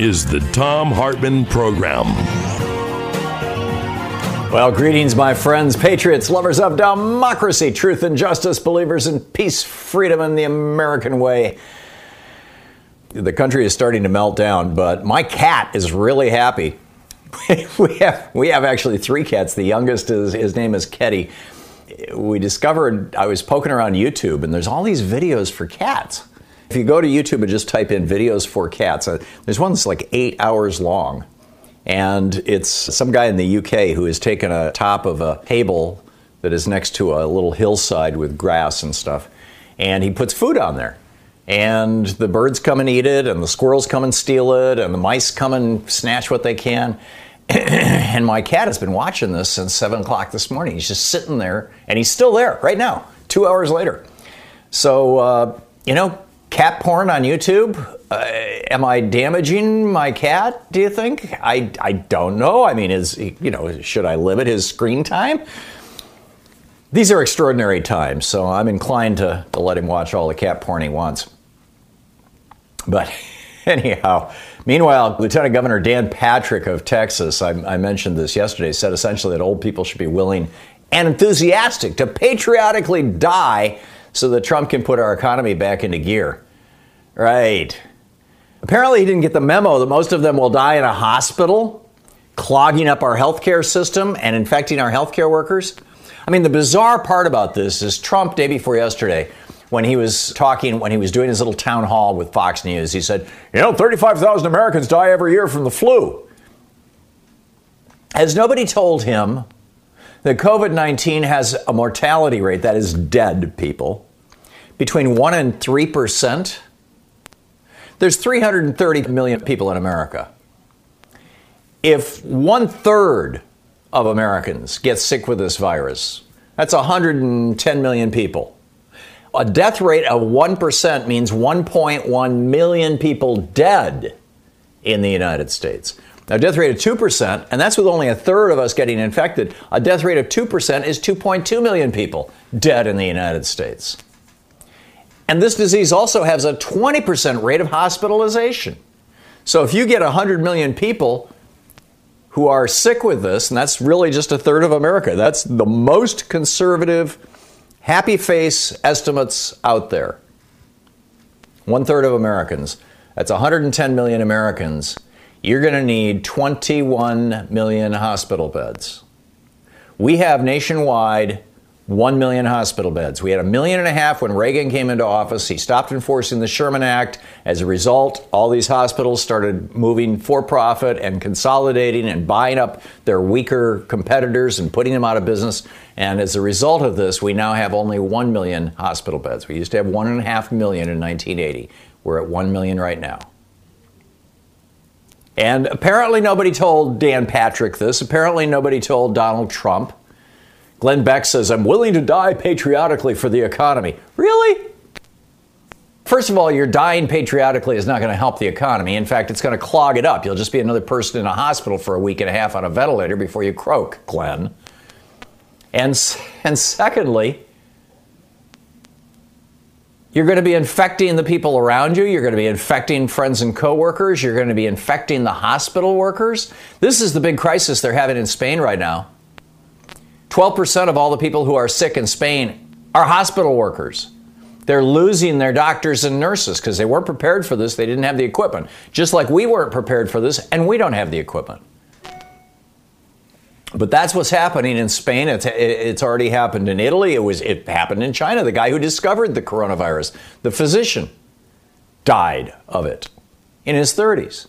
is the Thom Hartmann Program. Well, greetings, my friends, patriots, lovers of democracy, truth and justice, believers in peace, freedom, and the American way. The country is starting to melt down, but my cat is really happy. we have we have actually three cats. The youngest is his name is Ketty. We discovered I was poking around YouTube, and there's all these videos for cats. If you go to YouTube and just type in videos for cats, uh, there's one that's like eight hours long. And it's some guy in the UK who has taken a top of a table that is next to a little hillside with grass and stuff, and he puts food on there. And the birds come and eat it, and the squirrels come and steal it, and the mice come and snatch what they can. and my cat has been watching this since 7 o'clock this morning. He's just sitting there, and he's still there right now, two hours later. So, uh, you know, cat porn on YouTube. Uh, am I damaging my cat? Do you think? I, I don't know. I mean, is you know, should I limit his screen time? These are extraordinary times, so I'm inclined to, to let him watch all the cat porn he wants. But anyhow, meanwhile, Lieutenant Governor Dan Patrick of Texas, I, I mentioned this yesterday, said essentially that old people should be willing and enthusiastic to patriotically die so that Trump can put our economy back into gear. Right. Apparently, he didn't get the memo that most of them will die in a hospital, clogging up our healthcare system and infecting our healthcare workers. I mean, the bizarre part about this is Trump, day before yesterday, when he was talking, when he was doing his little town hall with Fox News, he said, You know, 35,000 Americans die every year from the flu. Has nobody told him that COVID 19 has a mortality rate that is dead people between 1 and 3 percent? There's 330 million people in America. If one third of Americans get sick with this virus, that's 110 million people. A death rate of 1% means 1.1 million people dead in the United States. Now, death rate of 2%, and that's with only a third of us getting infected, a death rate of 2% is 2.2 million people dead in the United States. And this disease also has a 20% rate of hospitalization. So if you get 100 million people who are sick with this, and that's really just a third of America, that's the most conservative, happy face estimates out there. One third of Americans. That's 110 million Americans. You're going to need 21 million hospital beds. We have nationwide 1 million hospital beds. We had a million and a half when Reagan came into office. He stopped enforcing the Sherman Act. As a result, all these hospitals started moving for profit and consolidating and buying up their weaker competitors and putting them out of business. And as a result of this, we now have only 1 million hospital beds. We used to have 1.5 million in 1980. We're at 1 million right now. And apparently, nobody told Dan Patrick this. Apparently, nobody told Donald Trump. Glenn Beck says, I'm willing to die patriotically for the economy. Really? First of all, your dying patriotically is not going to help the economy. In fact, it's going to clog it up. You'll just be another person in a hospital for a week and a half on a ventilator before you croak, Glenn. And, and secondly, you're going to be infecting the people around you. You're going to be infecting friends and coworkers. You're going to be infecting the hospital workers. This is the big crisis they're having in Spain right now. 12% of all the people who are sick in Spain are hospital workers. They're losing their doctors and nurses because they weren't prepared for this. They didn't have the equipment. Just like we weren't prepared for this, and we don't have the equipment. But that's what's happening in Spain. It's, it's already happened in Italy. It was it happened in China. The guy who discovered the coronavirus, the physician, died of it in his 30s.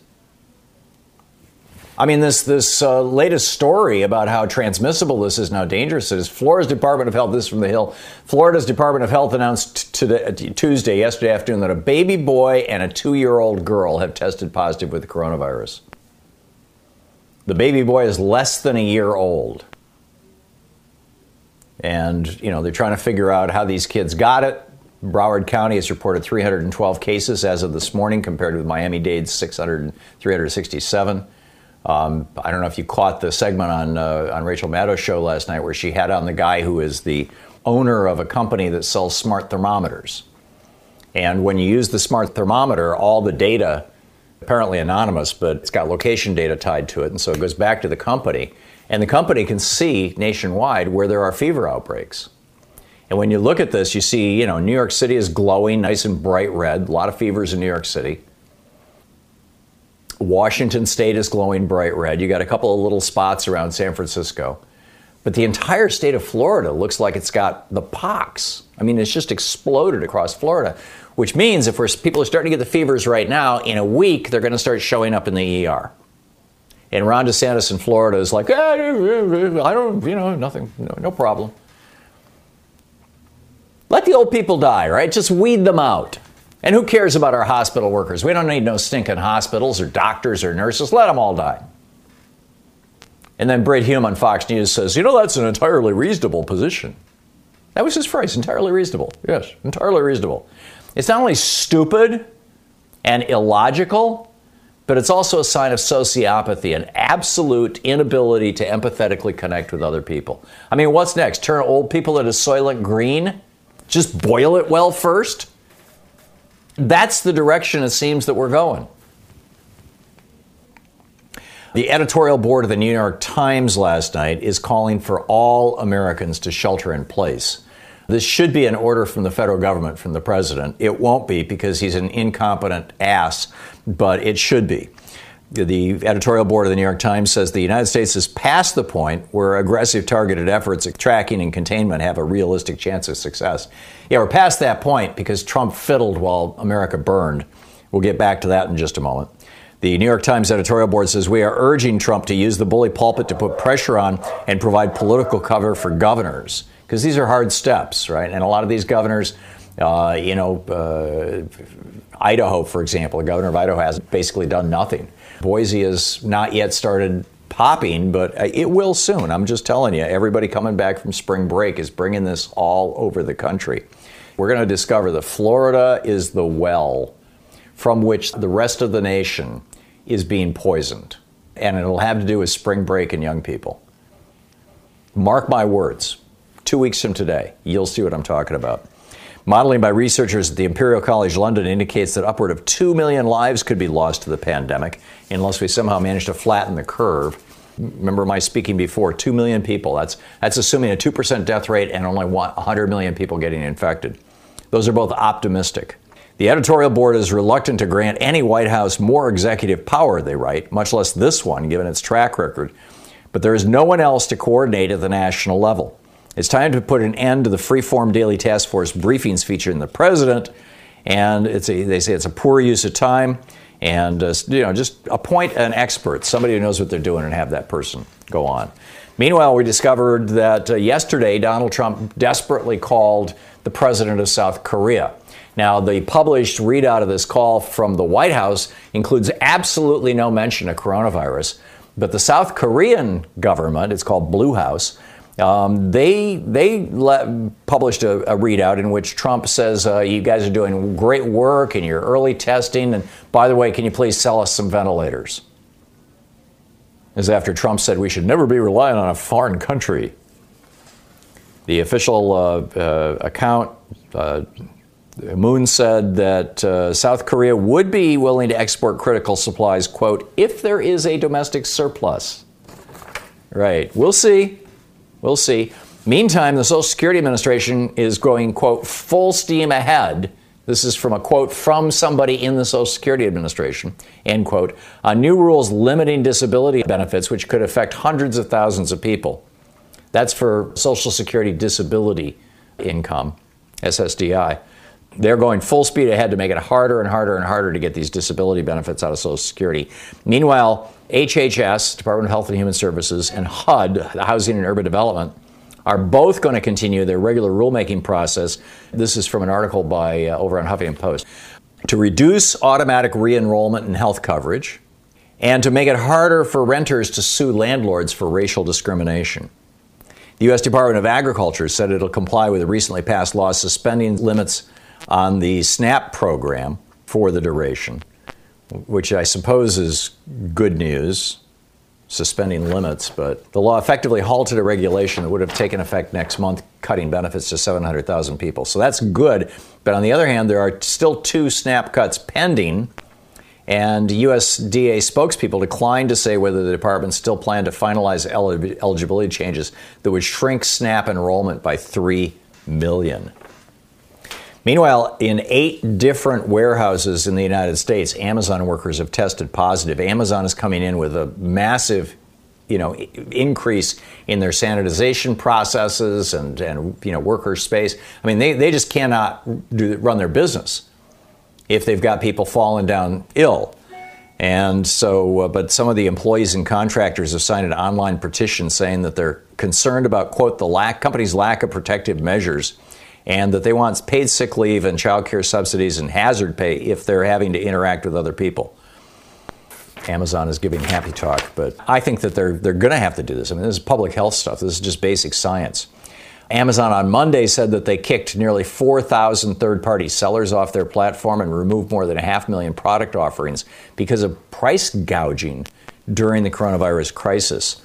I mean, this this uh, latest story about how transmissible this is now dangerous is Florida's Department of Health. This is from the Hill. Florida's Department of Health announced today, Tuesday, yesterday afternoon, that a baby boy and a two-year-old girl have tested positive with the coronavirus. The baby boy is less than a year old. And, you know, they're trying to figure out how these kids got it. Broward County has reported 312 cases as of this morning, compared with Miami Dade's 600, 367. Um, I don't know if you caught the segment on, uh, on Rachel Maddow's show last night where she had on the guy who is the owner of a company that sells smart thermometers. And when you use the smart thermometer, all the data apparently anonymous, but it's got location data tied to it. And so it goes back to the company. And the company can see nationwide where there are fever outbreaks. And when you look at this, you see, you know, New York City is glowing, nice and bright red. A lot of fevers in New York City. Washington State is glowing bright red. You got a couple of little spots around San Francisco. But the entire state of Florida looks like it's got the pox. I mean, it's just exploded across Florida which means if we're, people are starting to get the fevers right now, in a week they're going to start showing up in the ER. And Ron DeSantis in Florida is like, ah, I don't, you know, nothing, no, no problem. Let the old people die, right? Just weed them out. And who cares about our hospital workers? We don't need no stinking hospitals or doctors or nurses. Let them all die. And then Brit Hume on Fox News says, you know, that's an entirely reasonable position. That was his phrase, entirely reasonable. Yes, entirely reasonable. It's not only stupid and illogical, but it's also a sign of sociopathy, an absolute inability to empathetically connect with other people. I mean, what's next? Turn old people into soylent green? Just boil it well first? That's the direction it seems that we're going. The editorial board of the New York Times last night is calling for all Americans to shelter in place. This should be an order from the federal government, from the president. It won't be because he's an incompetent ass, but it should be. The editorial board of the New York Times says the United States is past the point where aggressive targeted efforts at tracking and containment have a realistic chance of success. Yeah, we're past that point because Trump fiddled while America burned. We'll get back to that in just a moment. The New York Times editorial board says we are urging Trump to use the bully pulpit to put pressure on and provide political cover for governors because these are hard steps, right? And a lot of these governors, uh, you know, uh, Idaho, for example, the governor of Idaho has basically done nothing. Boise has not yet started popping, but uh, it will soon. I'm just telling you, everybody coming back from spring break is bringing this all over the country. We're going to discover that Florida is the well from which the rest of the nation is being poisoned. And it'll have to do with spring break and young people. Mark my words two weeks from today. You'll see what I'm talking about. Modeling by researchers at the Imperial College London indicates that upward of 2 million lives could be lost to the pandemic unless we somehow manage to flatten the curve. Remember my speaking before, 2 million people. That's, that's assuming a 2% death rate and only 100 million people getting infected. Those are both optimistic. The editorial board is reluctant to grant any White House more executive power, they write, much less this one, given its track record. But there is no one else to coordinate at the national level. It's time to put an end to the free-form daily task force briefings featuring the president, and it's a, they say it's a poor use of time. And uh, you know, just appoint an expert, somebody who knows what they're doing, and have that person go on. Meanwhile, we discovered that uh, yesterday Donald Trump desperately called the president of South Korea. Now, the published readout of this call from the White House includes absolutely no mention of coronavirus. But the South Korean government, it's called Blue House, um, they they let, published a, a, readout in which Trump says, uh, "You guys are doing great work in your early testing, and by the way, can you please sell us some ventilators?" As after Trump said we should never be relying on a foreign country. The official uh, uh, account, uh, Moon said that uh, South Korea would be willing to export critical supplies, quote, if there is a domestic surplus. Right. We'll see. We'll see. Meantime, the Social Security Administration is going, quote, full steam ahead. This is from a quote from somebody in the Social Security Administration, end quote, on new rules limiting disability benefits, which could affect hundreds of thousands of people. That's for Social Security disability income, SSDI. They're going full speed ahead to make it harder and harder and harder to get these disability benefits out of Social Security. Meanwhile, HHS, Department of Health and Human Services, and HUD, the Housing and Urban Development, are both going to continue their regular rulemaking process. This is from an article by uh, over on Huffington Post to reduce automatic re-enrollment in health coverage and to make it harder for renters to sue landlords for racial discrimination. The U.S. Department of Agriculture said it'll comply with a recently passed law suspending limits on the SNAP program for the duration, which I suppose is good news, suspending limits. But the law effectively halted a regulation that would have taken effect next month, cutting benefits to 700,000 people. So that's good. But on the other hand, there are still two SNAP cuts pending. And USDA spokespeople declined to say whether the department still planned to finalize eligibility changes that would shrink SNAP enrollment by 3 million. Meanwhile, in eight different warehouses in the United States, Amazon workers have tested positive. Amazon is coming in with a massive you know, increase in their sanitization processes and, and you know, worker space. I mean, they, they just cannot do, run their business if they've got people falling down ill. And so, uh, but some of the employees and contractors have signed an online petition saying that they're concerned about, quote, the lack, company's lack of protective measures and that they want paid sick leave and child care subsidies and hazard pay if they're having to interact with other people. Amazon is giving happy talk, but I think that they're, they're going to have to do this. I mean, this is public health stuff. This is just basic science. Amazon on Monday said that they kicked nearly 4,000 third party sellers off their platform and removed more than a half million product offerings because of price gouging during the coronavirus crisis.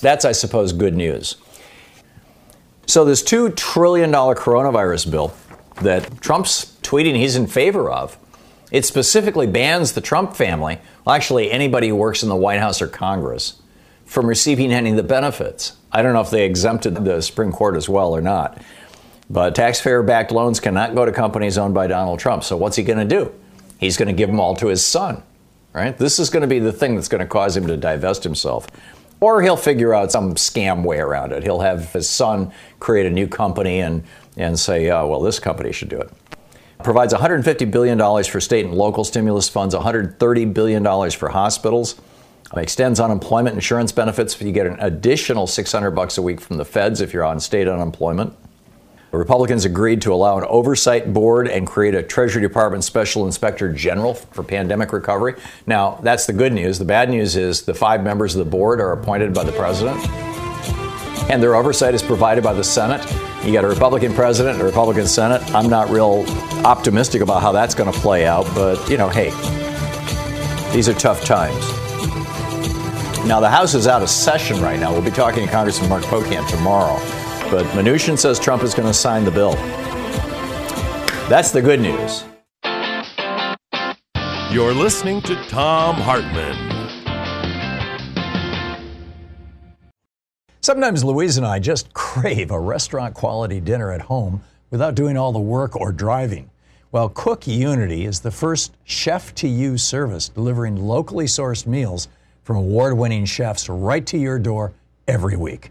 That's, I suppose, good news. So, this $2 trillion coronavirus bill that Trump's tweeting he's in favor of, it specifically bans the Trump family, well, actually, anybody who works in the White House or Congress, from receiving any of the benefits. I don't know if they exempted the Supreme Court as well or not. But taxpayer backed loans cannot go to companies owned by Donald Trump. So, what's he going to do? He's going to give them all to his son, right? This is going to be the thing that's going to cause him to divest himself. Or he'll figure out some scam way around it. He'll have his son create a new company and, and say, oh, well, this company should do it. Provides $150 billion for state and local stimulus funds, $130 billion for hospitals. Extends unemployment insurance benefits. You get an additional 600 bucks a week from the feds if you're on state unemployment. The Republicans agreed to allow an oversight board and create a Treasury Department Special Inspector General for pandemic recovery. Now, that's the good news. The bad news is the five members of the board are appointed by the president, and their oversight is provided by the Senate. You got a Republican president, a Republican Senate. I'm not real optimistic about how that's going to play out, but, you know, hey, these are tough times. Now, the House is out of session right now. We'll be talking to Congressman Mark Pocan tomorrow. But Mnuchin says Trump is going to sign the bill. That's the good news. You're listening to Thom Hartmann. Sometimes Louise and I just crave a restaurant quality dinner at home without doing all the work or driving. Well, Cook Unity is the first chef to you service delivering locally sourced meals from award winning chefs right to your door every week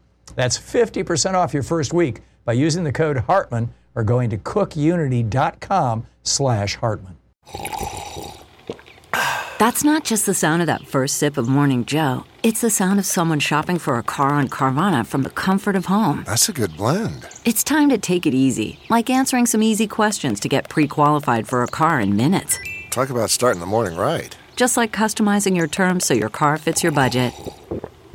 That's 50% off your first week by using the code Hartmann or going to cookunity.com slash Hartmann. That's not just the sound of that first sip of Morning Joe. It's the sound of someone shopping for a car on Carvana from the comfort of home. That's a good blend. It's time to take it easy, like answering some easy questions to get pre qualified for a car in minutes. Talk about starting the morning right. Just like customizing your terms so your car fits your budget.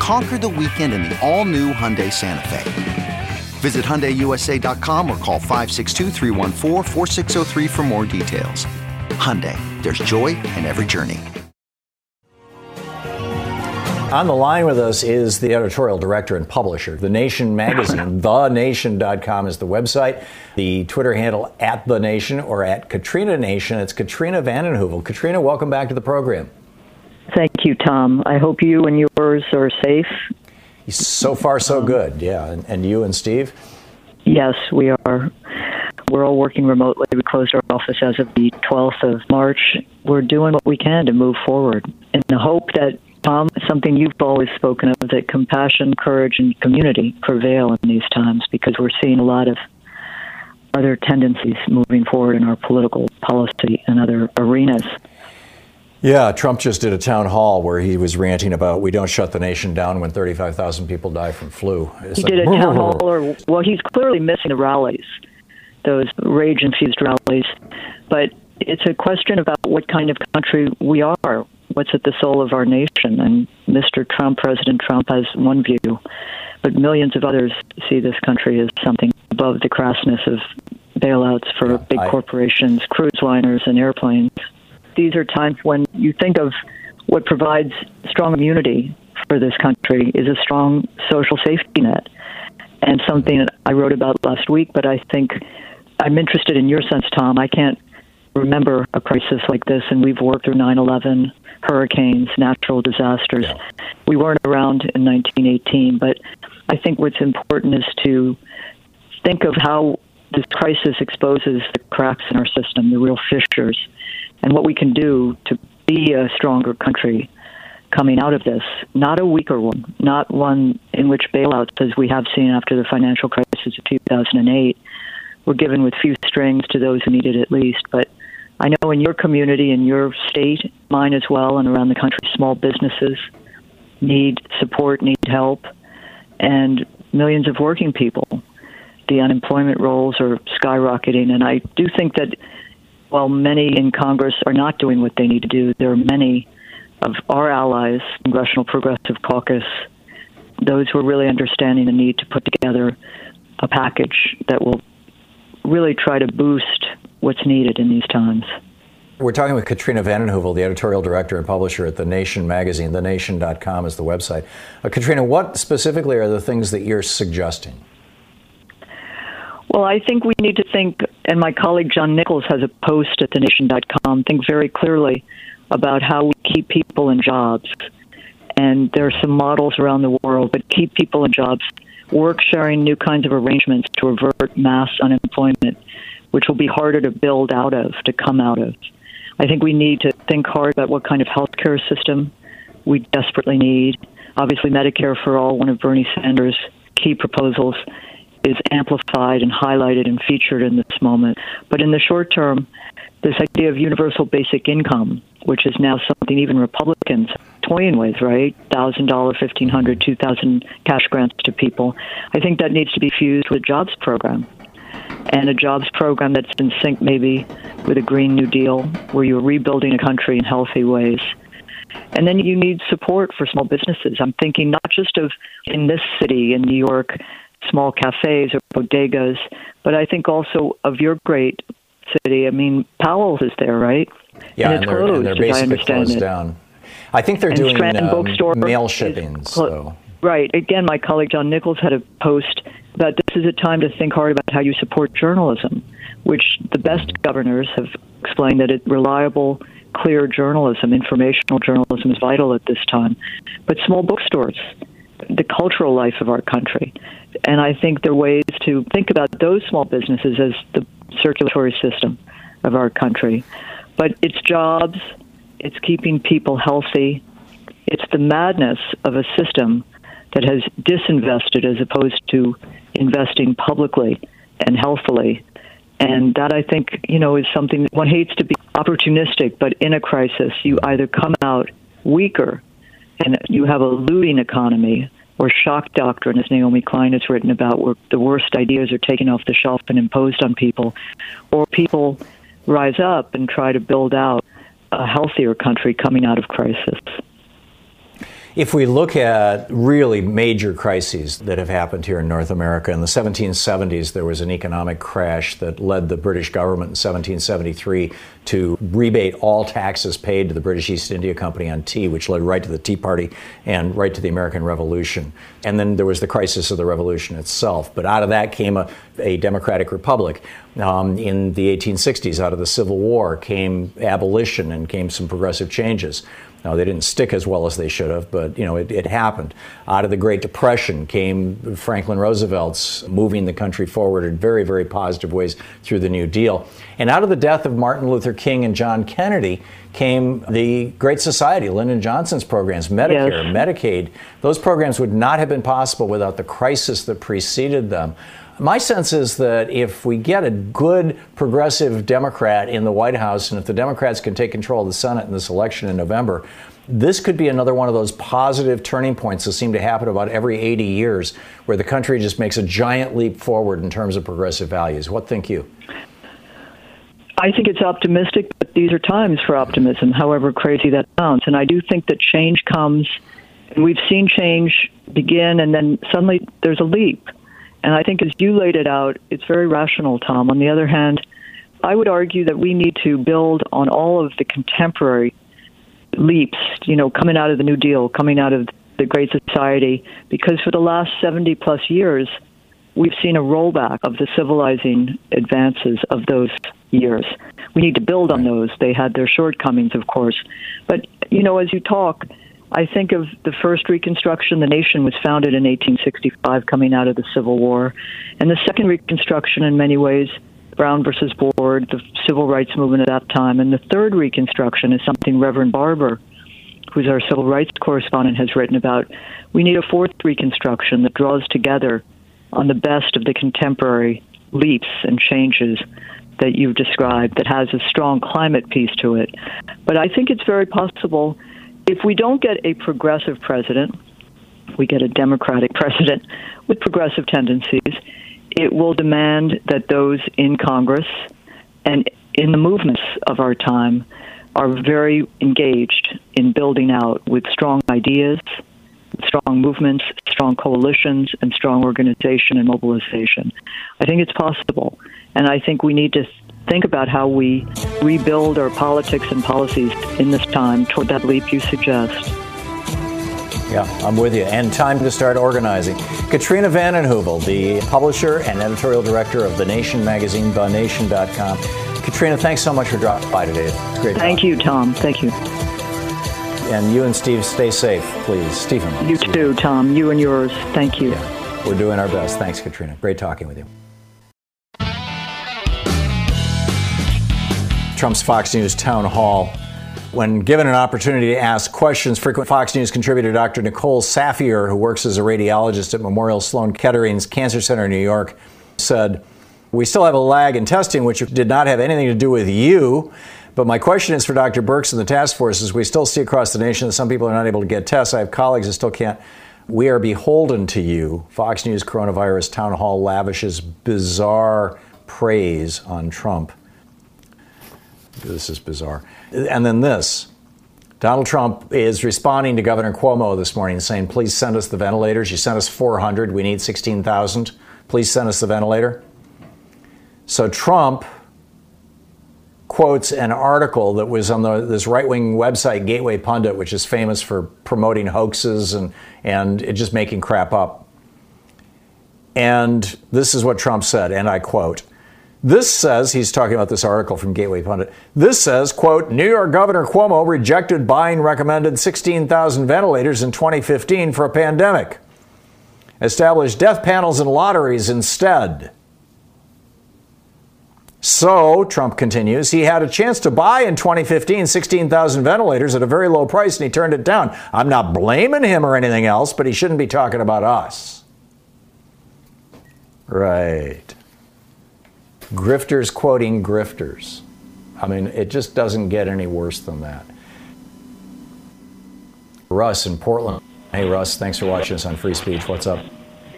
Conquer the weekend in the all-new Hyundai Santa Fe. Visit HyundaiUSA.com or call 562 for more details. Hyundai, there's joy in every journey. On the line with us is the editorial director and publisher, The Nation magazine. TheNation.com is the website. The Twitter handle at The Nation or at Katrina Nation. It's Katrina vanden Heuvel. Katrina, welcome back to the program. Thank you, Thom. I hope you and yours are safe so far, so good. Yeah. And, and you and Steve? Yes, we are. We're all working remotely. We closed our office as of the 12th of March. We're doing what we can to move forward in the hope that, Thom, something you've always spoken of, that compassion, courage, and community prevail in these times because we're seeing a lot of other tendencies moving forward in our political policy and other arenas. Yeah, Trump just did a town hall where he was ranting about we don't shut the nation down when 35,000 people die from flu. It's he like, did a town hall, or well, he's clearly missing the rallies, those rage-infused rallies. But it's a question about what kind of country we are. What's at the soul of our nation? And Mr. Trump, President Trump, has one view, but millions of others see this country as something above the crassness of bailouts for yeah, big I, corporations, cruise liners, and airplanes these are times when you think of what provides strong immunity for this country is a strong social safety net. And something that I wrote about last week, but I think I'm interested in your sense, Thom. I can't remember a crisis like this, and we've worked through 9 11, hurricanes, natural disasters. Yeah. We weren't around in 1918, but I think what's important is to think of how this crisis exposes the cracks in our system, the real fissures and what we can do to be a stronger country coming out of this. Not a weaker one, not one in which bailouts, as we have seen after the financial crisis of 2008, were given with few strings to those who needed it at least. But I know in your community, in your state, mine as well, and around the country, small businesses need support, need help, and millions of working people. The unemployment rolls are skyrocketing, and I do think that while many in Congress are not doing what they need to do, there are many of our allies, Congressional Progressive Caucus, those who are really understanding the need to put together a package that will really try to boost what's needed in these times. We're talking with Katrina vanden Heuvel, the editorial director and publisher at The Nation magazine. TheNation.com is the website. Uh, Katrina, what specifically are the things that you're suggesting? Well, I think we need to think, and my colleague John Nichols has a post at thenation.com, think very clearly about how we keep people in jobs. And there are some models around the world, but keep people in jobs, work sharing new kinds of arrangements to avert mass unemployment, which will be harder to build out of, to come out of. I think we need to think hard about what kind of healthcare system we desperately need. Obviously, Medicare for All, one of Bernie Sanders' key proposals, is amplified and highlighted and featured in this moment. But in the short term, this idea of universal basic income, which is now something even Republicans toying with, right? Thousand dollar, fifteen hundred, two thousand cash grants to people. I think that needs to be fused with jobs program, and a jobs program that's in sync maybe with a Green New Deal, where you're rebuilding a country in healthy ways. And then you need support for small businesses. I'm thinking not just of in this city, in New York, small cafes or bodegas, but I think also of your great city. I mean, Powell's is there, right? Yeah, and, and, they're, closed, and they're basically closed it. down. I think they're And doing um, mail clo- So. Right. Again, my colleague John Nichols had a post that this is a time to think hard about how you support journalism, which the best governors have explained that it reliable, clear journalism, informational journalism is vital at this time. But small bookstores, the cultural life of our country. And I think there are ways to think about those small businesses as the circulatory system of our country. But it's jobs, it's keeping people healthy, it's the madness of a system that has disinvested as opposed to investing publicly and healthfully. And that I think, you know, is something one hates to be opportunistic, but in a crisis, you either come out weaker and you have a looting economy or shock doctrine, as Naomi Klein has written about, where the worst ideas are taken off the shelf and imposed on people, or people rise up and try to build out a healthier country coming out of crisis. If we look at really major crises that have happened here in North America, in the 1770s, there was an economic crash that led the British government in 1773 to rebate all taxes paid to the British East India Company on tea, which led right to the Tea Party and right to the American Revolution. And then there was the crisis of the Revolution itself. But out of that came a, a democratic republic. Um, in the 1860s, out of the Civil War, came abolition and came some progressive changes. Now, they didn't stick as well as they should have, but you know it, it, happened. Out of the Great Depression came Franklin Roosevelt's moving the country forward in very, very positive ways through the New Deal. And out of the death of Martin Luther King and John Kennedy came the Great Society, Lyndon Johnson's programs, Medicare, Yes. Medicaid. Those programs would not have been possible without the crisis that preceded them. My sense is that if we get a good progressive Democrat in the White House, and if the Democrats can take control of the Senate in this election in November, this could be another one of those positive turning points that seem to happen about every 80 years, where the country just makes a giant leap forward in terms of progressive values. What think you? I think it's optimistic, but these are times for optimism, however crazy that sounds. And I do think that change comes, and we've seen change begin, and then suddenly there's a leap. And I think as you laid it out, it's very rational, Thom. On the other hand, I would argue that we need to build on all of the contemporary leaps, you know, coming out of the New Deal, coming out of the Great Society, because for the last 70 plus years, we've seen a rollback of the civilizing advances of those years. We need to build on those. They had their shortcomings, of course. But, you know, as you talk, I think of the first Reconstruction. The nation was founded in 1865, coming out of the Civil War. And the second Reconstruction, in many ways, Brown versus Board, the civil rights movement at that time. And the third Reconstruction is something Reverend Barber, who's our civil rights correspondent, has written about. We need a fourth Reconstruction that draws together on the best of the contemporary leaps and changes that you've described that has a strong climate piece to it. But I think it's very possible if we don't get a progressive president, we get a democratic president with progressive tendencies, it will demand that those in Congress and in the movements of our time are very engaged in building out with strong ideas, strong movements, strong coalitions, and strong organization and mobilization. I think it's possible. And I think we need to think about how we rebuild our politics and policies in this time toward that leap you suggest. Yeah, I'm with you. And time to start organizing. Katrina vanden Heuvel, the publisher and editorial director of The Nation magazine, thenation.com. Katrina, thanks so much for dropping by today. It's great. Thank you, Thom. Thank you. And you and Steve, stay safe, please. Stephen. You too, Thom. You and yours. Thank you. Yeah, we're doing our best. Thanks, Katrina. Great talking with you. Trump's Fox News town hall. When given an opportunity to ask questions, frequent Fox News contributor Dr. Nicole Saphier, who works as a radiologist at Memorial Sloan Kettering's Cancer Center in New York, said, We still have a lag in testing, which did not have anything to do with you. But my question is for Dr. Birx and the task forces. We still see across the nation that some people are not able to get tests. I have colleagues that still can't. We are beholden to you. Fox News coronavirus town hall lavishes bizarre praise on Trump. This is bizarre. And then this Donald Trump is responding to Governor Cuomo this morning, saying, Please send us the ventilators. You sent us 400. We need 16,000. Please send us the ventilator. So Trump quotes an article that was on the, this right wing website, Gateway Pundit, which is famous for promoting hoaxes and, and just making crap up. And this is what Trump said, and I quote this says, he's talking about this article from Gateway Pundit. This says, quote, New York Governor Cuomo rejected buying recommended 16,000 ventilators in 2015 for a pandemic. Established death panels and lotteries instead. So, Trump continues, he had a chance to buy in 2015 16,000 ventilators at a very low price and he turned it down. I'm not blaming him or anything else, but he shouldn't be talking about us. Right grifters quoting grifters. I mean, it just doesn't get any worse than that. Russ in Portland. Hey, Russ, thanks for watching us on Free Speech. What's up?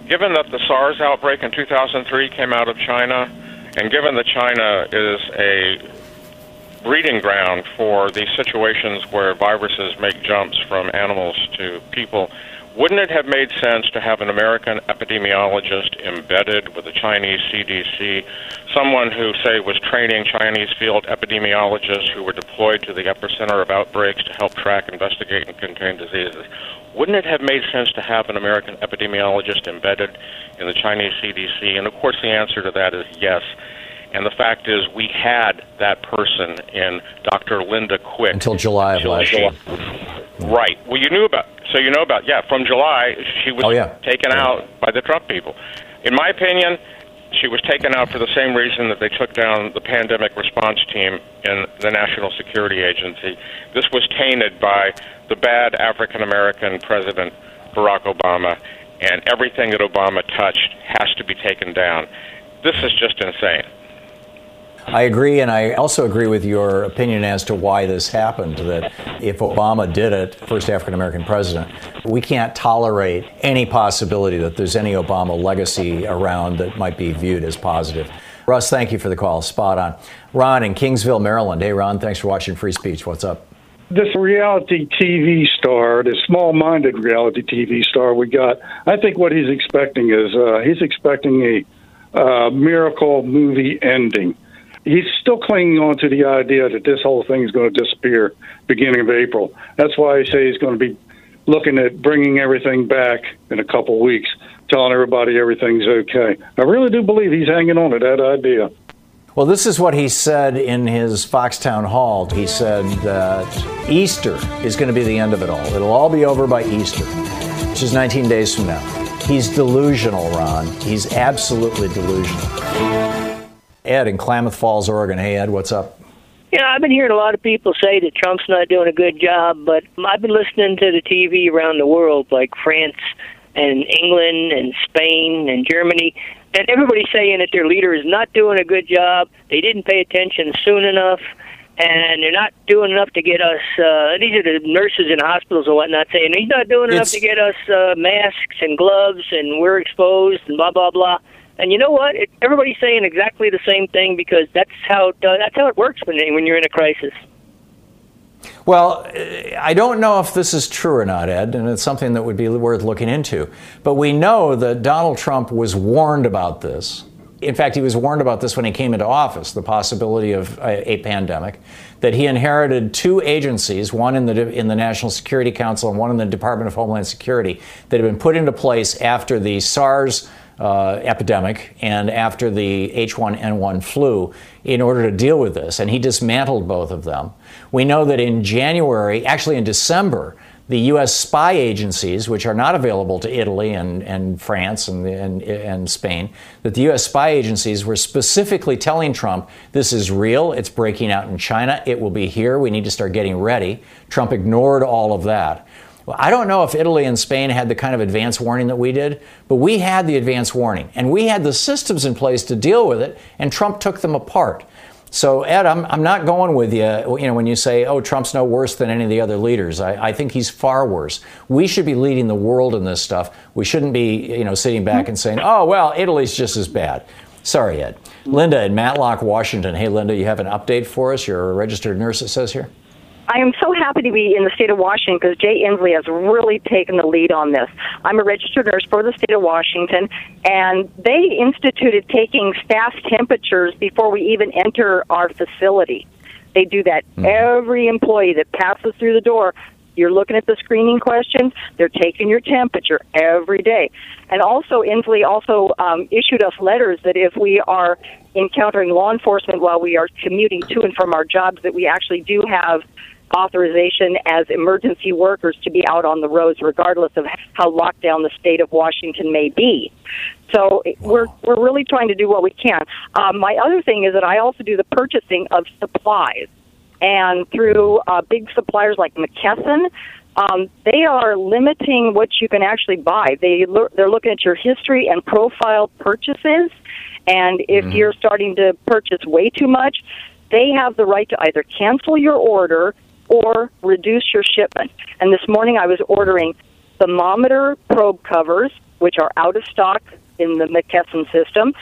Given that the SARS outbreak in 2003 came out of China, and given that China is a breeding ground for these situations where viruses make jumps from animals to people, wouldn't it have made sense to have an American epidemiologist embedded with the Chinese CDC, someone who, say, was training Chinese field epidemiologists who were deployed to the epicenter of outbreaks to help track, investigate, and contain diseases? Wouldn't it have made sense to have an American epidemiologist embedded in the Chinese CDC? And of course, the answer to that is yes. And the fact is, we had that person in Dr. Linda Quick until July of last year. Right. Well, you knew about. So you know about. Yeah, from July, she was oh, yeah. taken yeah. out by the Trump people. In my opinion, she was taken out for the same reason that they took down the pandemic response team in the National Security Agency. This was tainted by the bad African American president Barack Obama, and everything that Obama touched has to be taken down. This is just insane. I agree, and I also agree with your opinion as to why this happened. That if Obama did it, first African American president, we can't tolerate any possibility that there's any Obama legacy around that might be viewed as positive. Russ, thank you for the call. Spot on. Ron in Kingsville, Maryland. Hey, Ron, thanks for watching Free Speech. What's up? This reality TV star, this small minded reality TV star we got, I think what he's expecting is uh, he's expecting a uh, miracle movie ending he's still clinging on to the idea that this whole thing is going to disappear beginning of April. That's why I say he's going to be looking at bringing everything back in a couple weeks, telling everybody everything's okay. I really do believe he's hanging on to that idea. Well, this is what he said in his Foxtown Hall. He said that Easter is going to be the end of it all. It'll all be over by Easter, which is 19 days from now. He's delusional, Ron. He's absolutely delusional. Ed in Klamath Falls, Oregon. Hey, Ed, what's up? You know, I've been hearing a lot of people say that Trump's not doing a good job, but I've been listening to the TV around the world, like France and England and Spain and Germany, and everybody's saying that their leader is not doing a good job. They didn't pay attention soon enough, and they're not doing enough to get us. Uh, these are the nurses in hospitals and whatnot saying he's not doing enough It's- to get us uh, masks and gloves, and we're exposed and blah blah blah. And you know what? It, everybody's saying exactly the same thing because that's how it, uh, that's how it works when when you're in a crisis. Well, I don't know if this is true or not, Ed, and it's something that would be worth looking into. But we know that Donald Trump was warned about this in fact, he was warned about this when he came into office the possibility of a, a, pandemic. That he inherited two agencies, one in the, in the National Security Council and one in the Department of Homeland Security, that had been put into place after the SARS uh, epidemic and after the H1N1 flu in order to deal with this. And he dismantled both of them. We know that in January, actually in December, the U.S. spy agencies, which are not available to Italy and, and France and, and, and Spain, that the U.S. spy agencies were specifically telling Trump, this is real, it's breaking out in China, it will be here, we need to start getting ready. Trump ignored all of that. Well, I don't know if Italy and Spain had the kind of advance warning that we did, but we had the advance warning, and we had the systems in place to deal with it, and Trump took them apart. So, Ed, I'm, I'm not going with you. You know, when you say, "Oh, Trump's no worse than any of the other leaders," I, I think he's far worse. We should be leading the world in this stuff. We shouldn't be, you know, sitting back and saying, "Oh, well, Italy's just as bad." Sorry, Ed. Linda in Matlock, Washington. Hey, Linda, you have an update for us? You're a registered nurse. It says here. I am so happy to be in the state of Washington because Jay Inslee has really taken the lead on this. I'm a registered nurse for the state of Washington, and they instituted taking staff temperatures before we even enter our facility. They do that. Mm-hmm. Every employee that passes through the door, you're looking at the screening questions. They're taking your temperature every day. And also, Inslee also um, issued us letters that if we are encountering law enforcement while we are commuting to and from our jobs, that we actually do have authorization as emergency workers to be out on the roads, regardless of how locked down the state of Washington may be. So wow. we're we're really trying to do what we can. Um, my other thing is that I also do the purchasing of supplies, and through uh, big suppliers like McKesson. Um, they are limiting what you can actually buy. They they're looking at your history and profile purchases, and if mm-hmm. you're starting to purchase way too much, they have the right to either cancel your order or reduce your shipment. And this morning I was ordering thermometer probe covers, which are out of stock in the McKesson system.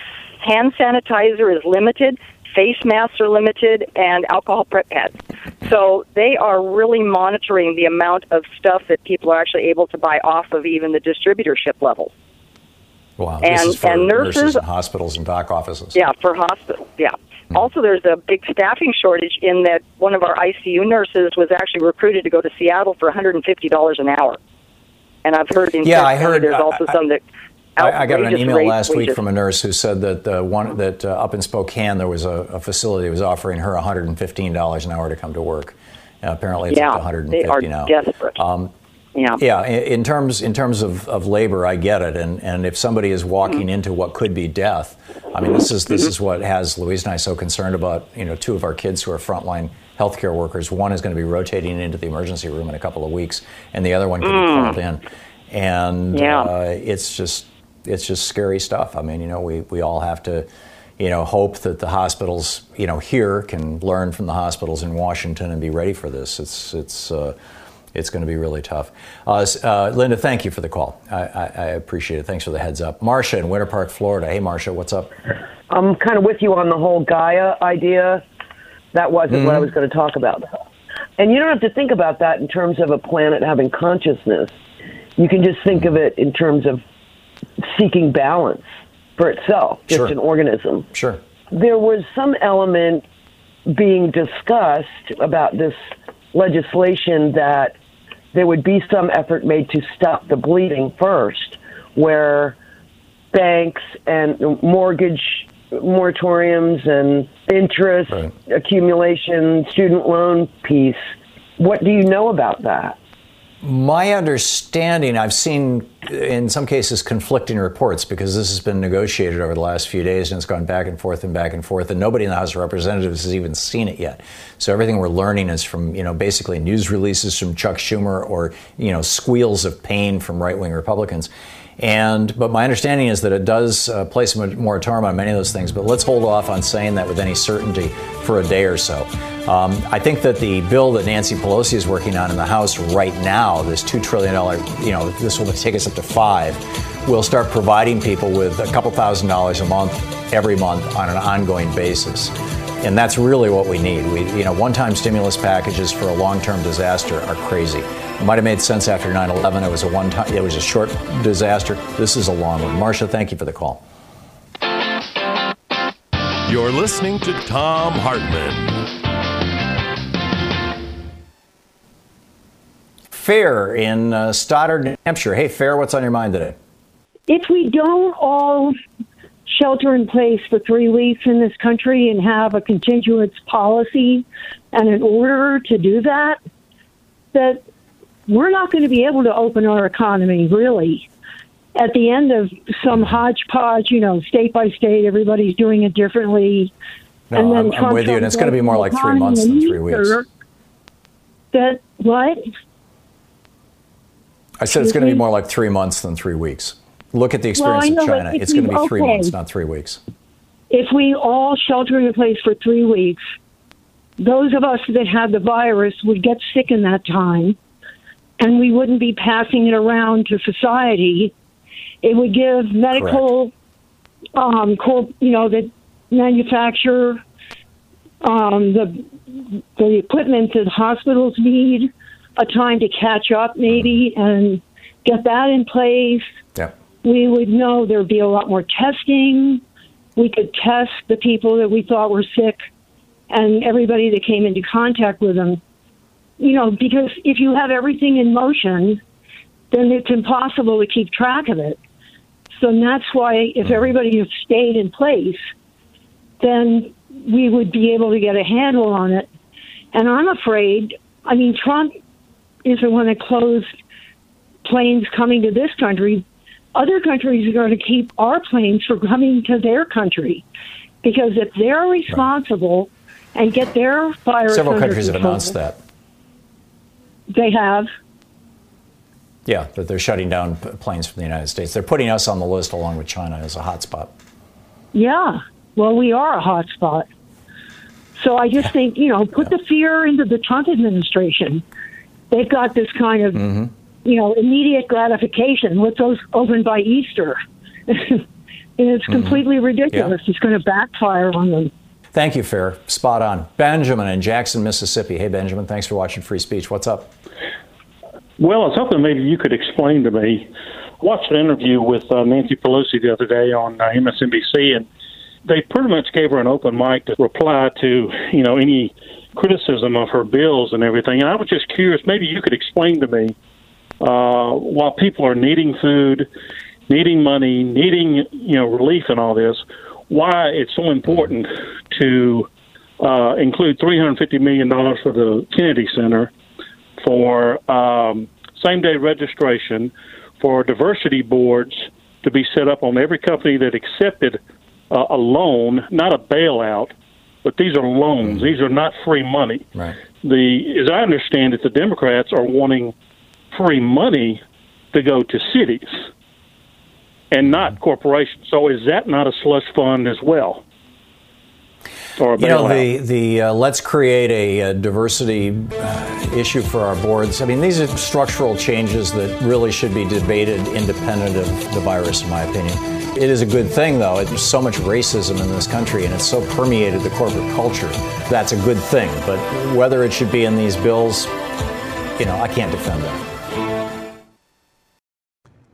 Hand sanitizer is limited, face masks are limited, and alcohol prep pads. So they are really monitoring the amount of stuff that people are actually able to buy off of even the distributorship level. Wow, and, and nurses, nurses and hospitals and doc offices. Yeah, for hospitals. Yeah, also, there's a big staffing shortage in that one of our ICU nurses was actually recruited to go to Seattle for $150 an hour. And I've heard in yeah, I heard there's also I, some that. I, I got an email last week from a nurse who said that uh, one that uh, up in Spokane there was a, a, facility that was offering her $115 an hour to come to work. Uh, apparently, it's yeah, up to 150 they are now. Desperate. Um, yeah. Yeah. In terms in terms of, of labor, I get it. And and if somebody is walking mm-hmm. into what could be death, I mean, this is this mm-hmm. is what has Louise and I so concerned about. You know, two of our kids who are frontline healthcare workers. One is going to be rotating into the emergency room in a couple of weeks, and the other one could mm. be called in. And yeah. uh, it's just it's just scary stuff. I mean, you know, we we all have to you know, hope that the hospitals, you know, here can learn from the hospitals in Washington and be ready for this. It's it's uh, it's going to be really tough. Uh, uh, Linda, thank you for the call. I, I, I, appreciate it. Thanks for the heads up. Marcia in Winter Park, Florida. Hey, Marcia, what's up? I'm kind of with you on the whole Gaia idea. That wasn't mm-hmm. what I mm-hmm. was going to talk about. And you don't have to think about that in terms of a planet having consciousness. You can just think of it in terms of seeking balance for itself, just sure. an organism. Sure. There was some element being discussed about this legislation that there would be some effort made to stop the bleeding first, where banks and mortgage moratoriums and interest right. accumulation, student loan piece. What do you know about that? My understanding, I've seen in some cases conflicting reports because this has been negotiated over the last few days and it's gone back and forth and back and forth, and nobody in the House of Representatives has even seen it yet. So everything we're learning is from, you know, basically news releases from Chuck Schumer or, you know, squeals of pain from right wing Republicans. And but my understanding is that it does uh, place a moratorium on many of those things. But let's hold off on saying that with any certainty for a day or so. Um, I think that the bill that Nancy Pelosi is working on in the House right now, this two trillion dollar, you know, this will take us up to five, will start providing people with a couple thousand dollars a month every month on an ongoing basis. And that's really what we need. We, you know, one-time stimulus packages for a long-term disaster are crazy. It might have made sense after 9/11. It was a one-time. It was a short disaster. This is a long one. Marcia, thank you for the call. You're listening to Thom Hartmann. Fair in uh, Stoddard, New Hampshire. Hey, Fair, what's on your mind today? If we don't all shelter in place for three weeks in this country and have a continuance policy and an order to do that, that we're not going to be able to open our economy really. At the end of some hodgepodge, you know, state by state, everybody's doing it differently. No, I'm, I'm with you, and it's going to be more like three months than three weeks. That what? I said it's going to be more like three months than three weeks. Look at the experience well, know, of China. It's going to be three okay. months, not three weeks. If we all shelter in place for three weeks, those of us that had the virus would get sick in that time, and we wouldn't be passing it around to society. It would give medical, um, corp, you know, the manufacturer, um, the the equipment that hospitals need a time to catch up, maybe, and get that in place. Yeah. We would know there'd be a lot more testing. We could test the people that we thought were sick and everybody that came into contact with them. You know, because if you have everything in motion, then it's impossible to keep track of it. So that's why if mm-hmm. everybody had stayed in place, then we would be able to get a handle on it. And I'm afraid, I mean, Trump is the one that closed planes coming to this country. Other countries are going to keep our planes from coming to their country because if they're responsible and get their virus Several countries have announced that. They have. Yeah, that they're shutting down planes from the United States. They're putting us on the list along with China as a hotspot. Yeah. Well, we are a hotspot. So I just think, you know, put the fear into the Trump administration. They've got this kind of, mm-hmm. you know, immediate gratification. Let's open by Easter. and it's mm-hmm. completely ridiculous. It's going to backfire on them. Thank you, Fair. Spot on. Benjamin in Jackson, Mississippi. Hey, Benjamin, thanks for watching Free Speech. What's up? Well, I was hoping maybe you could explain to me. I watched an interview with uh, Nancy Pelosi the other day on uh, MSNBC, and they pretty much gave her an open mic to reply to, you know, any criticism of her bills and everything. And I was just curious, maybe you could explain to me, uh, while people are needing food, needing money, needing, you know, relief and all this, why it's so important to uh, include $350 million for the Kennedy Center for um, same day registration, for diversity boards to be set up on every company that accepted uh, a loan, not a bailout, but these are loans. These are not free money. Right. The as I understand it, the Democrats are wanting free money to go to cities and not corporations. So is that not a slush fund as well? Or You know, the, the uh, let's create a, uh diversity uh, issue for our boards. I mean, these are structural changes that really should be debated independent of the virus, in my opinion. It is a good thing, though. There's so much racism in this country, and it's so permeated the corporate culture. That's a good thing. But whether it should be in these bills, you know, I can't defend that.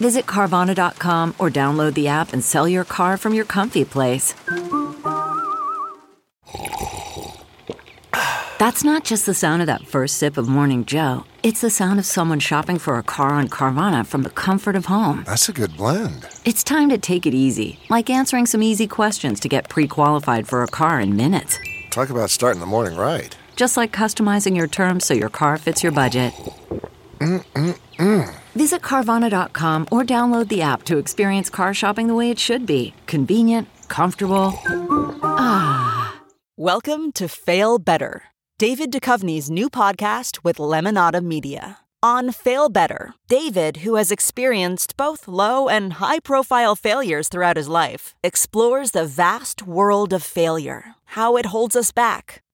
Visit Carvana.com or download the app and sell your car from your comfy place. That's not just the sound of that first sip of Morning Joe. It's the sound of someone shopping for a car on Carvana from the comfort of home. That's a good blend. It's time to take it easy, like answering some easy questions to get pre qualified for a car in minutes. Talk about starting the morning right. Just like customizing your terms so your car fits your budget. Mm-mm-mm. Visit Carvana.com or download the app to experience car shopping the way it should be convenient, comfortable. Ah. Welcome to Fail Better, David Duchovny's new podcast with Lemonada Media. On Fail Better, David, who has experienced both low and high profile failures throughout his life, explores the vast world of failure, how it holds us back,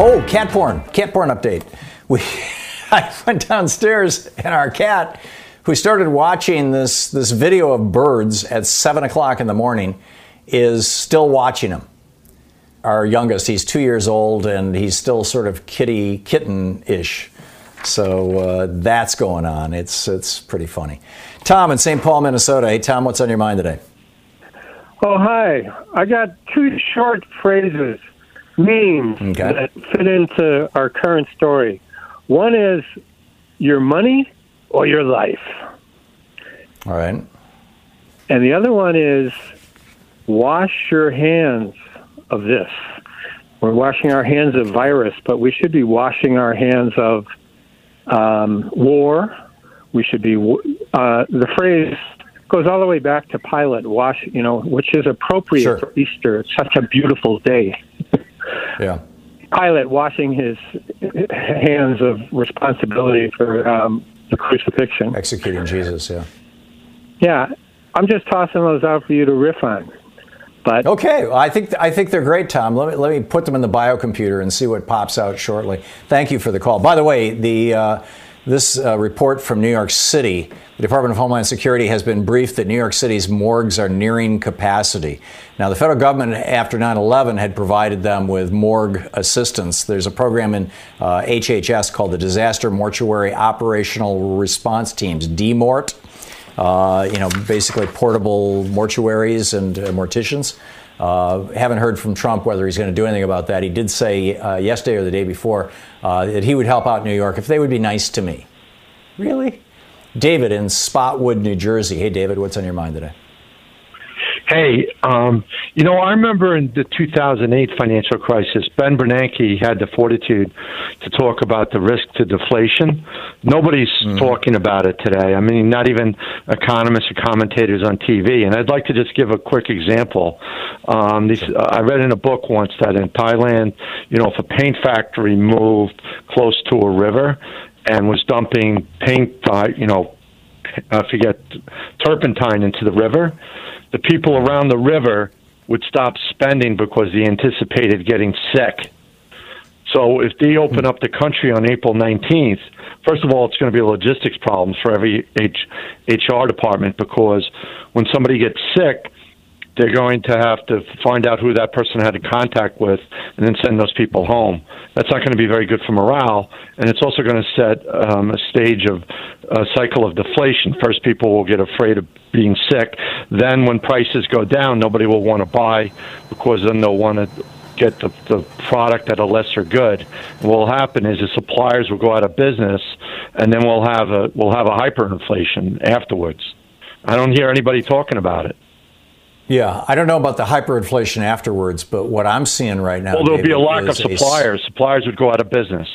Oh, cat porn. Cat porn update. We, I went downstairs and our cat, who started watching this, this video of birds at 7 o'clock in the morning, is still watching them. Our youngest, he's two years old and he's still sort of kitty, kitten ish. So uh, that's going on. It's, it's pretty funny. Tom in St. Paul, Minnesota. Hey, Tom, what's on your mind today? Oh, hi. I got two short phrases, memes Okay. that fit into our current story. One is your money or your life. All right. And the other one is wash your hands of this. We're washing our hands of virus, but we should be washing our hands of um, war. We should be, uh, the phrase goes all the way back to Pilate, wash, you know, which is appropriate Sure. for Easter. It's such a beautiful day. Yeah. Pilate washing his hands of responsibility for um, the crucifixion. Executing Jesus, yeah. Yeah, I'm just tossing those out for you to riff on. But okay, well, I think I think they're great, Tom. Let me let me put them in the biocomputer and see what pops out shortly. Thank you for the call. By the way, the uh, this uh, report from New York City, the Department of Homeland Security has been briefed that New York City's morgues are nearing capacity. Now, the federal government after 9/11 had provided them with morgue assistance. There's a program in uh, HHS called the Disaster Mortuary Operational Response Teams, DMORT uh, you know, basically portable mortuaries and uh, morticians. Uh, haven't heard from Trump whether he's going to do anything about that. He did say uh, yesterday or the day before uh, that he would help out New York if they would be nice to me. Really? David in Spotswood, New Jersey. Hey, David, what's on your mind today? Hey, um, you know, I remember in the 2008 financial crisis, Ben Bernanke had the fortitude to talk about the risk to deflation. Nobody's talking about it today. I mean, not even economists or commentators on TV. And I'd like to just give a quick example. Um, these, uh, I read in a book once that in Thailand, you know, if a paint factory moved close to a river and was dumping paint, uh, you know, uh, forget turpentine into the river, the people around the river would stop spending because they anticipated getting sick. So if they open up the country on April 19th, first of all, it's going to be logistics problems for every H- HR department because when somebody gets sick, they're going to have to find out who that person had contact with and then send those people home. That's not going to be very good for morale, and it's also going to set um, a stage of a cycle of deflation. First, people will get afraid of being sick. Then, when prices go down, nobody will want to buy because then they'll want to get the, the product at a lesser good. what will happen is the suppliers will go out of business, and then we'll have a we'll have a hyperinflation afterwards. I don't hear anybody talking about it. Yeah, I don't know about the hyperinflation afterwards, but what I'm seeing right now. Well, there'll David, be a lack of is a- suppliers. suppliers would go out of business.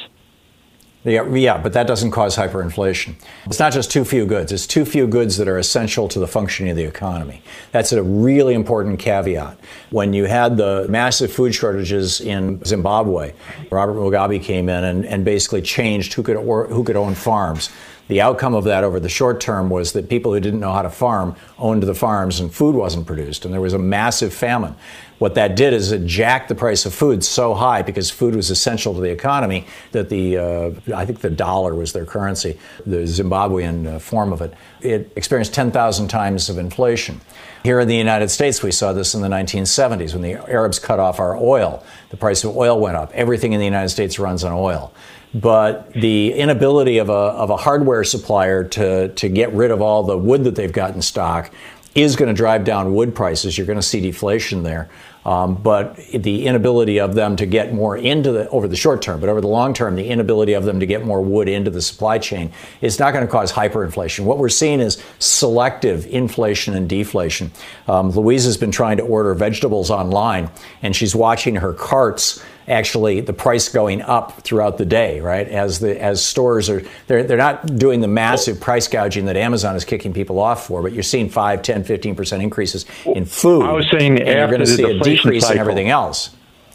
Yeah, yeah, but that doesn't cause hyperinflation. It's not just too few goods, it's too few goods that are essential to the functioning of the economy. That's a really important caveat. When you had the massive food shortages in Zimbabwe, Robert Mugabe came in and, and basically changed who could, or, who could own farms. The outcome of that over the short term was that people who didn't know how to farm owned the farms and food wasn't produced, and there was a massive famine. What that did is it jacked the price of food so high because food was essential to the economy that the uh, I think the dollar was their currency, the Zimbabwean uh, form of it. It experienced 10,000 times of inflation. Here in the United States, we saw this in the 1970s when the Arabs cut off our oil. The price of oil went up. Everything in the United States runs on oil. But the inability of a, of a hardware supplier to, to get rid of all the wood that they've got in stock is going to drive down wood prices. You're going to see deflation there. Um, but the inability of them to get more into the over the short term, but over the long term, the inability of them to get more wood into the supply chain is not going to cause hyperinflation. What we're seeing is selective inflation and deflation. Um, Louise has been trying to order vegetables online, and she's watching her carts actually the price going up throughout the day, right? As the as stores are they're they're not doing the massive price gouging that Amazon is kicking people off for, but you're seeing 5, 10, 15% increases in food. I was saying and you're going to see a decrease in cycle. everything else.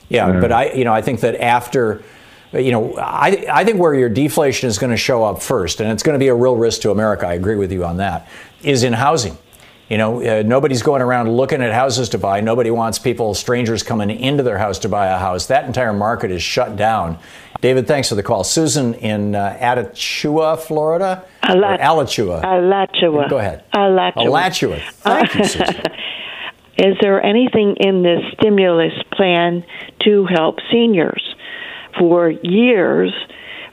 Yeah, Yeah. but I you know, I think that after you know, I, I think where your deflation is going to show up first, and it's going to be a real risk to America, I agree with you on that, is in housing. You know, uh, nobody's going around looking at houses to buy. Nobody wants people, strangers coming into their house to buy a house. That entire market is shut down. David, thanks for the call. Susan in uh, Atachua, Florida? Ala- Alachua? Alachua. Go ahead. Alachua. Alachua. Thank you, Susan. Is there anything in this stimulus plan to help seniors? For years,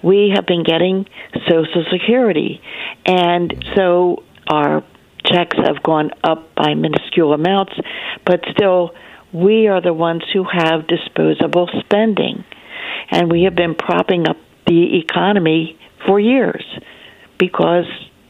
we have been getting Social Security, and so our checks have gone up by minuscule amounts, but still, we are the ones who have disposable spending, and we have been propping up the economy for years because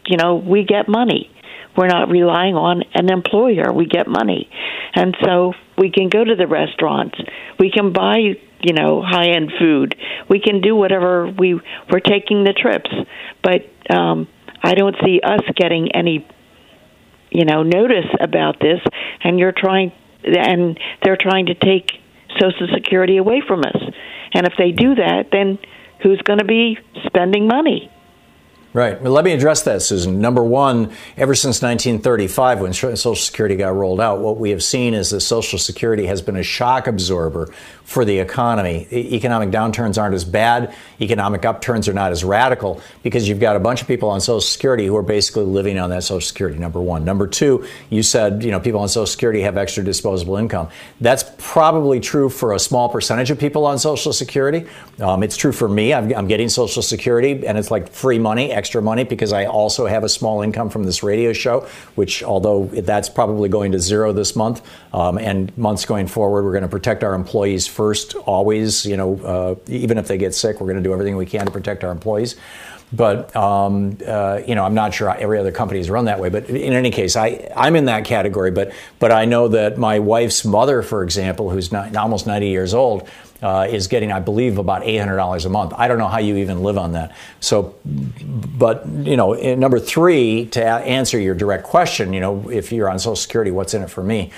you know we get money. We're not relying on an employer. We get money. And so we can go to the restaurants. We can buy you know high end food. We can do whatever we we're taking the trips. But um i don't see us getting any you know notice about this and you're trying and they're trying to take social security away from us. And if they do that then who's going to be spending money Right. Well, let me address that, Susan. Number one, ever since 1935, when Social Security got rolled out, what we have seen is that Social Security has been a shock absorber for the economy. Economic downturns aren't as bad. Economic upturns are not as radical because you've got a bunch of people on Social Security who are basically living on that Social Security. Number one. Number two, you said you know people on Social Security have extra disposable income. That's probably true for a small percentage of people on Social Security. Um, it's true for me. I'm, I'm getting Social Security, and it's like free money, extra money, because I also have a small income from this radio show. Which, although that's probably going to zero this month, um, and months going forward, we're going to protect our employees first, always. You know, uh, even if they get sick, we're going to do everything we can to protect our employees. But um, uh, you know, I'm not sure every other company is run that way. But in any case, I I'm in that category. But but I know that my wife's mother, for example, who's not, almost 90 years old, uh, is getting, I believe, about $800 a month. I don't know how you even live on that. So, but you know, number three, to answer your direct question, you know, if you're on Social Security, what's in it for me?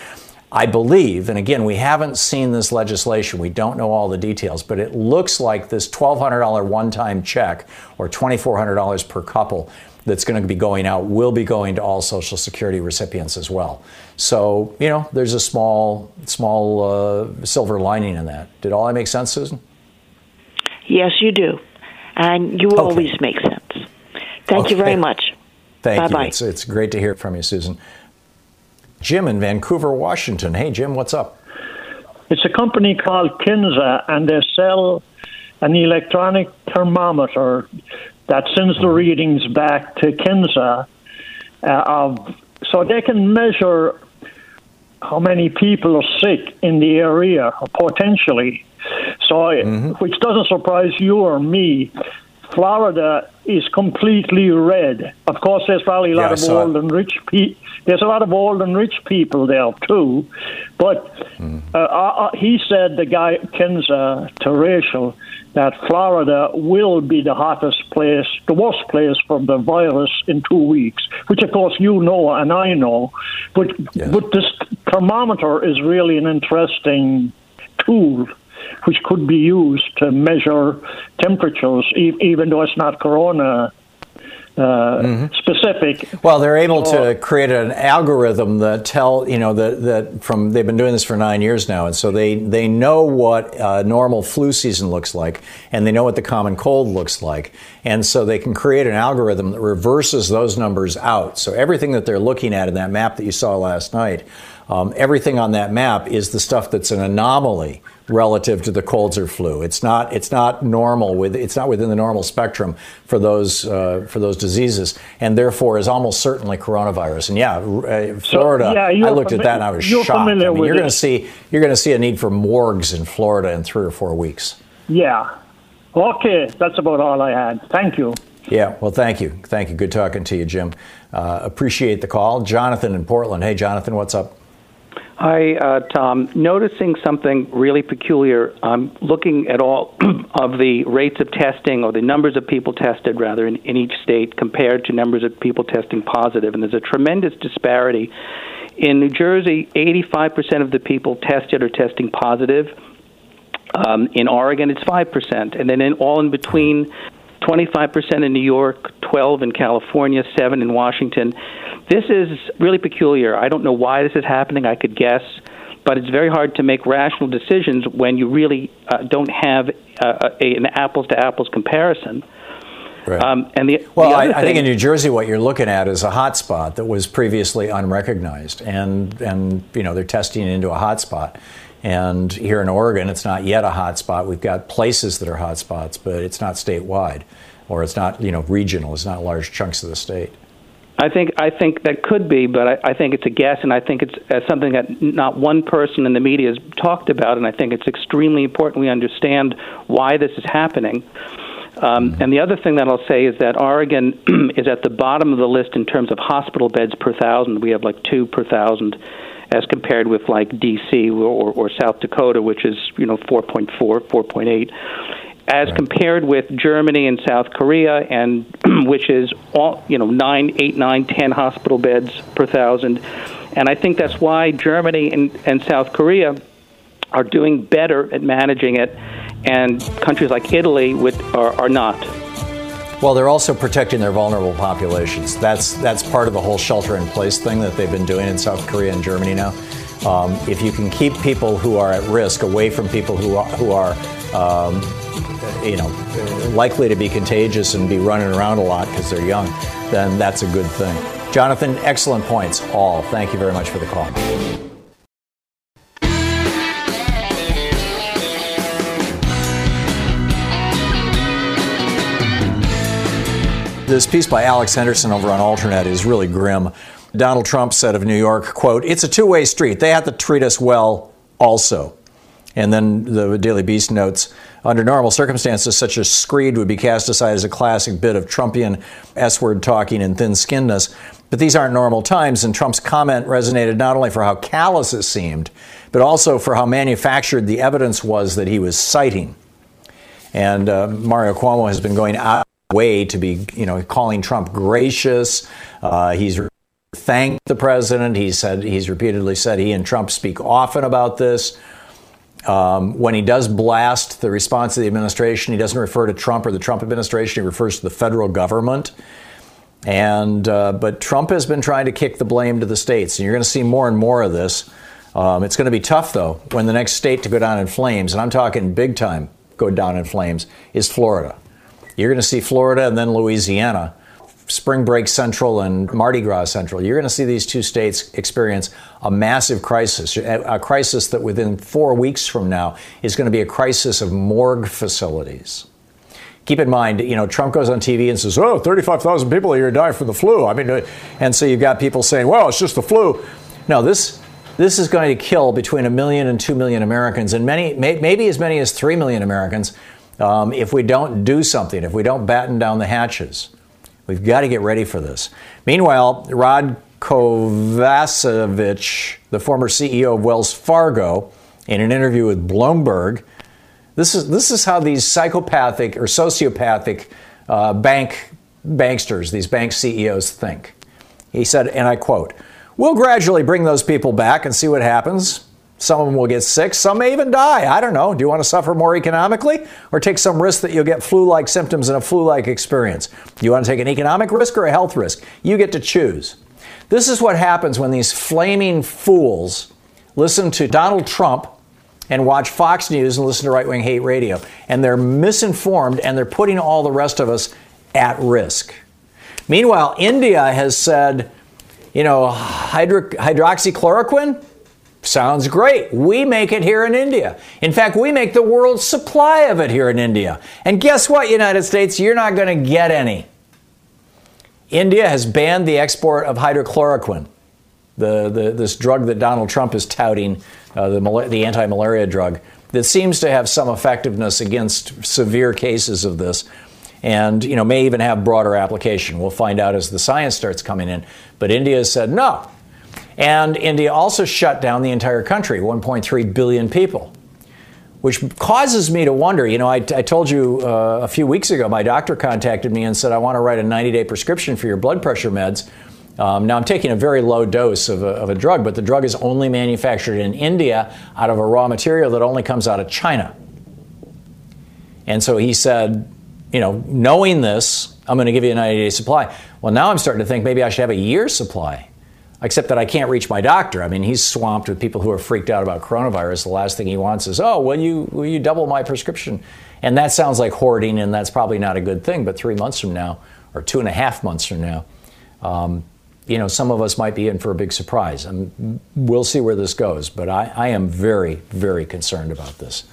I believe, and again, we haven't seen this legislation, we don't know all the details, but it looks like this $1,200 one time check or $2,400 per couple that's going to be going out will be going to all Social Security recipients as well. So, you know, there's a small, small uh, silver lining in that. Did all that make sense, Susan? yes you do and you always make sense thank you very much Thank Bye-bye. you. It's, it's great to hear from you, Susan. Jim in Vancouver, Washington. Hey, Jim, what's up? It's a company called Kinsa, and they sell an electronic thermometer that sends the readings back to Kinsa. Uh, of, so they can measure how many people are sick in the area, potentially. So, mm-hmm. which doesn't surprise you or me. Florida is completely red. Of course, there's probably a lot yeah, of old it. and rich people. There's a lot of old and rich people there too, but mm. uh, uh, he said the guy Kinsa to Rachel that Florida will be the hottest place, the worst place for the virus in two weeks, which of course you know and I know. But but this thermometer is really an interesting tool which could be used to measure temperatures, e- even though it's not corona uh, mm-hmm. specific. Well, they're able to create an algorithm that tell you know that that from they've been doing this for nine years now, and so they they know what a normal flu season looks like, and they know what the common cold looks like, and so they can create an algorithm that reverses those numbers out. So everything that they're looking at in that map that you saw last night, um, everything on that map is the stuff that's an anomaly relative to the colds or flu. It's not it's not normal with it's not within the normal spectrum for those uh, for those diseases, and therefore is almost certainly coronavirus. And yeah, uh, Florida. So, yeah, I looked fami- at that and I was shocked. I mean, you're going to see you're going to see a need for morgues in Florida in three or four weeks. Yeah. Okay, that's about all I had. Thank you. Yeah, well, thank you. Thank you. Good talking to you, Jim. Uh, appreciate the call. Jonathan in Portland. Hey, Jonathan, what's up? Hi, uh, Thom. Noticing something really peculiar. I'm looking at all of the rates of testing or the numbers of people tested, rather, in, in each state compared to numbers of people testing positive. And there's a tremendous disparity. In New Jersey, 85% of the people tested are testing positive. Um, in Oregon, it's 5%. And then in, all in between, 25% in New York, 12 in California, 7 in Washington. This is really peculiar. I don't know why this is happening. I could guess, but it's very hard to make rational decisions when you really uh, don't have uh, a, an apples to apples comparison. Right. Um, and the, well, the I, thing, I, think in New Jersey, what you're looking at is a hotspot that was previously unrecognized, and and you know they're testing it into a hotspot. And here in Oregon, it's not yet a hotspot. We've got places that are hotspots, but it's not statewide, or it's not you know regional. It's not large chunks of the state. I think I think that could be, but I, I think it's a guess, and I think it's uh, something that not one person in the media has talked about, and I think it's extremely important we understand why this is happening. Um, mm-hmm. and the other thing that I'll say is that Oregon is at the bottom of the list in terms of hospital beds per thousand. We have like two per thousand, as compared with like D.C. or, or South Dakota, which is you know 4.4, 4.8 as right. compared with Germany and South Korea, and which is all you know nine, eight, nine, ten hospital beds per thousand, and I think that's why Germany and, and South Korea are doing better at managing it, and countries like Italy would, are, are not. Well, they're also protecting their vulnerable populations. That's that's part of the whole shelter-in-place thing that they've been doing in South Korea and Germany now. Um, if you can keep people who are at risk away from people who are, who are um, you know, likely to be contagious and be running around a lot because they're young, then that's a good thing. Jonathan, excellent points, all. Thank you very much for the call. This piece by Alex Henderson over on Alternet is really grim. Donald Trump said of New York, quote, it's a two-way street. They have to treat us well also. And then the Daily Beast notes under normal circumstances, such a screed would be cast aside as a classic bit of Trumpian S word talking and thin skinnedness. But these aren't normal times, and Trump's comment resonated not only for how callous it seemed, but also for how manufactured the evidence was that he was citing. And uh, Mario Cuomo has been going out way to be, you know, calling Trump gracious. Uh, he's thanked the president. He said he's repeatedly said he and Trump speak often about this. Um, when he does blast the response of the administration, he doesn't refer to Trump or the Trump administration. He refers to the federal government. And uh, but Trump has been trying to kick the blame to the states, and you're going to see more and more of this. Um, it's going to be tough though when the next state to go down in flames, and I'm talking big time go down in flames, is Florida. You're going to see Florida and then Louisiana Spring Break Central and Mardi Gras Central, you're going to see these two states experience a massive crisis, a crisis that within four weeks from now is going to be a crisis of morgue facilities. Keep in mind, you know, Trump goes on TV and says, oh, 35,000 people a year die from the flu. I mean, and so you've got people saying, well, it's just the flu. No, this, this is going to kill between a million and two million Americans, and many, may, maybe as many as three million Americans um, if we don't do something, if we don't batten down the hatches. We've got to get ready for this. Meanwhile, Rod Kovacevich, the former CEO of Wells Fargo, in an interview with Bloomberg, this is, this is how these psychopathic or sociopathic uh, bank banksters, these bank CEOs, think. He said, and I quote, We'll gradually bring those people back and see what happens. Some of them will get sick. Some may even die. I don't know. Do you want to suffer more economically or take some risk that you'll get flu like symptoms and a flu like experience? Do you want to take an economic risk or a health risk? You get to choose. This is what happens when these flaming fools listen to Donald Trump and watch Fox News and listen to right wing hate radio. And they're misinformed and they're putting all the rest of us at risk. Meanwhile, India has said, you know, hydro- hydroxychloroquine, Sounds great. We make it here in India. In fact, we make the world's supply of it here in India. And guess what, United States? You're not going to get any. India has banned the export of hydrochloroquine, the, the, this drug that Donald Trump is touting, uh, the, the anti malaria drug, that seems to have some effectiveness against severe cases of this and you know may even have broader application. We'll find out as the science starts coming in. But India said no, and India also shut down the entire country, 1.3 billion people, which causes me to wonder. You know, I, I told you uh, a few weeks ago, my doctor contacted me and said, I want to write a 90 day prescription for your blood pressure meds. Um, now, I'm taking a very low dose of a, of a drug, but the drug is only manufactured in India out of a raw material that only comes out of China. And so he said, you know, knowing this, I'm going to give you a 90 day supply. Well, now I'm starting to think maybe I should have a year's supply except that I can't reach my doctor. I mean, he's swamped with people who are freaked out about coronavirus. The last thing he wants is, oh, will you, will you double my prescription? And that sounds like hoarding, and that's probably not a good thing. But three months from now, or two and a half months from now, um, you know, some of us might be in for a big surprise. And we'll see where this goes. But I, I am very, very concerned about this.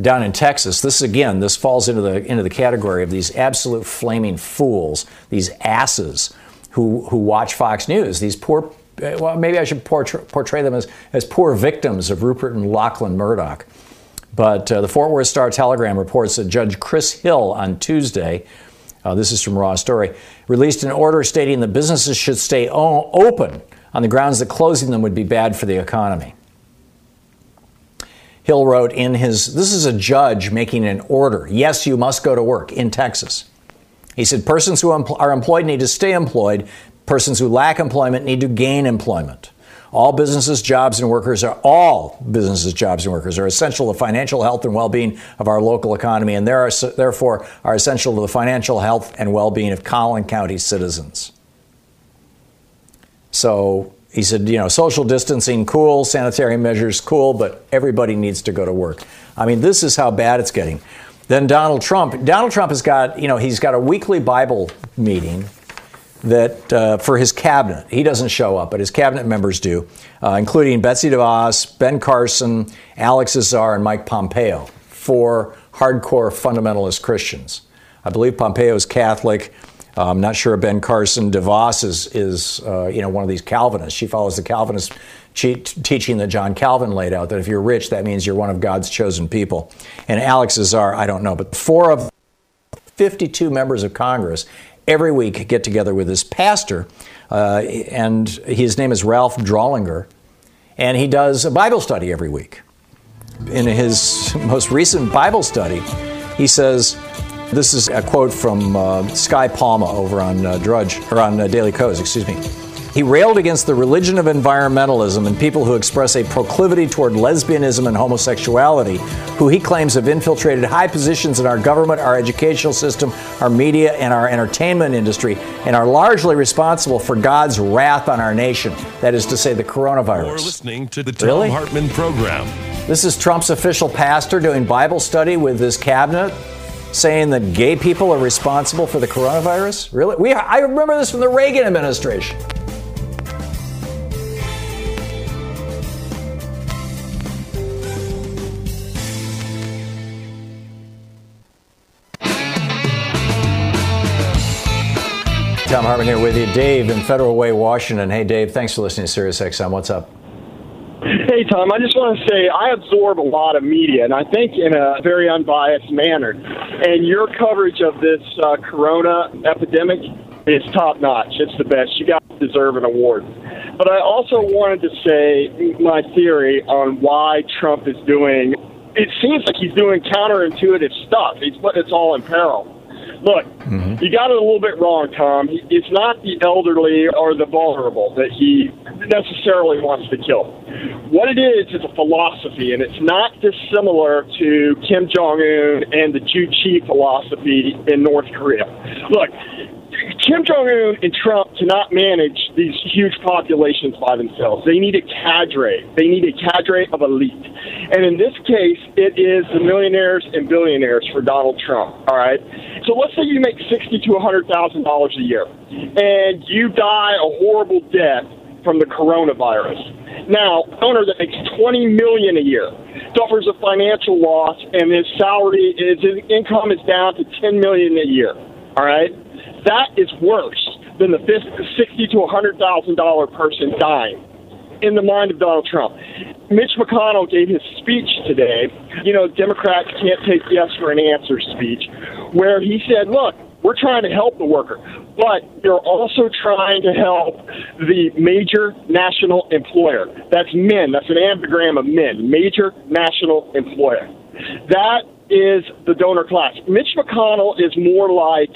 Down in Texas, this again, this falls into the into the category of these absolute flaming fools, these asses who, who watch Fox News, these poor, well, maybe I should portray, portray them as, as poor victims of Rupert and Lachlan Murdoch. But uh, the Fort Worth Star Telegram reports that Judge Chris Hill on Tuesday, uh, this is from Raw Story, released an order stating that businesses should stay o- open on the grounds that closing them would be bad for the economy. Hill wrote in his, this is a judge making an order. Yes, you must go to work in Texas. He said persons who are employed need to stay employed, persons who lack employment need to gain employment. All businesses, jobs, and workers are all businesses, jobs, and workers are essential to the financial health and well-being of our local economy, and therefore are essential to the financial health and well-being of Collin County citizens. So he said, you know, social distancing, cool, sanitary measures, cool, but everybody needs to go to work. I mean, this is how bad it's getting. Then Donald Trump. Donald Trump has got, you know, he's got a weekly Bible meeting that uh, for his cabinet. He doesn't show up, but his cabinet members do, uh, including Betsy DeVos, Ben Carson, Alex Azar, and Mike Pompeo, four hardcore fundamentalist Christians. I believe Pompeo is Catholic. Uh, I'm not sure Ben Carson. DeVos is, is uh, you know, one of these Calvinists. She follows the Calvinist teaching that John Calvin laid out that if you're rich, that means you're one of God's chosen people. And Alex Azar, I don't know, but four of 52 members of Congress every week get together with this pastor, uh, and his name is Ralph Drollinger, and he does a Bible study every week. In his most recent Bible study, he says, this is a quote from uh, Sky Palma over on uh, Drudge, or on uh, Daily Kos, excuse me. He railed against the religion of environmentalism and people who express a proclivity toward lesbianism and homosexuality, who he claims have infiltrated high positions in our government, our educational system, our media, and our entertainment industry, and are largely responsible for God's wrath on our nation. That is to say, the coronavirus. You're listening to the Thom really? Hartmann program. This is Trump's official pastor doing Bible study with his cabinet. saying that gay people are responsible for the coronavirus? Really? We, I remember this from the Reagan administration. Thom Hartmann here with you. Dave in Federal Way, Washington. Hey, Dave, thanks for listening to SiriusXM. What's up? Hey, Thom, I just want to say I absorb a lot of media, and I think in a very unbiased manner. And your coverage of this uh, corona epidemic is top notch. It's the best. You guys deserve an award. But I also wanted to say my theory on why Trump is doing. It seems like he's doing counterintuitive stuff. He's putting us all in peril. Look, mm-hmm. you got it a little bit wrong, Thom. It's not the elderly or the vulnerable that he necessarily wants to kill. What it is is a philosophy, and it's not dissimilar to Kim Jong Un and the Juche philosophy in North Korea. Look, Kim Jong Un and Trump cannot manage these huge populations by themselves. They need a cadre. They need a cadre of elite. And in this case, it is the millionaires and billionaires for Donald Trump. All right. So let's say you make sixty to hundred thousand dollars a year, and you die a horrible death from the coronavirus. Now, owner that makes twenty million a year suffers a financial loss, and his salary, his income is down to ten million a year. All right that is worse than the sixty to hundred thousand dollar person dying in the mind of Donald Trump. Mitch McConnell gave his speech today. You know, Democrats can't take yes for an answer speech, where he said, "Look, we're trying to help the worker, but you're also trying to help the major national employer. That's men. That's an anagram of men. Major national employer. That is the donor class. Mitch McConnell is more like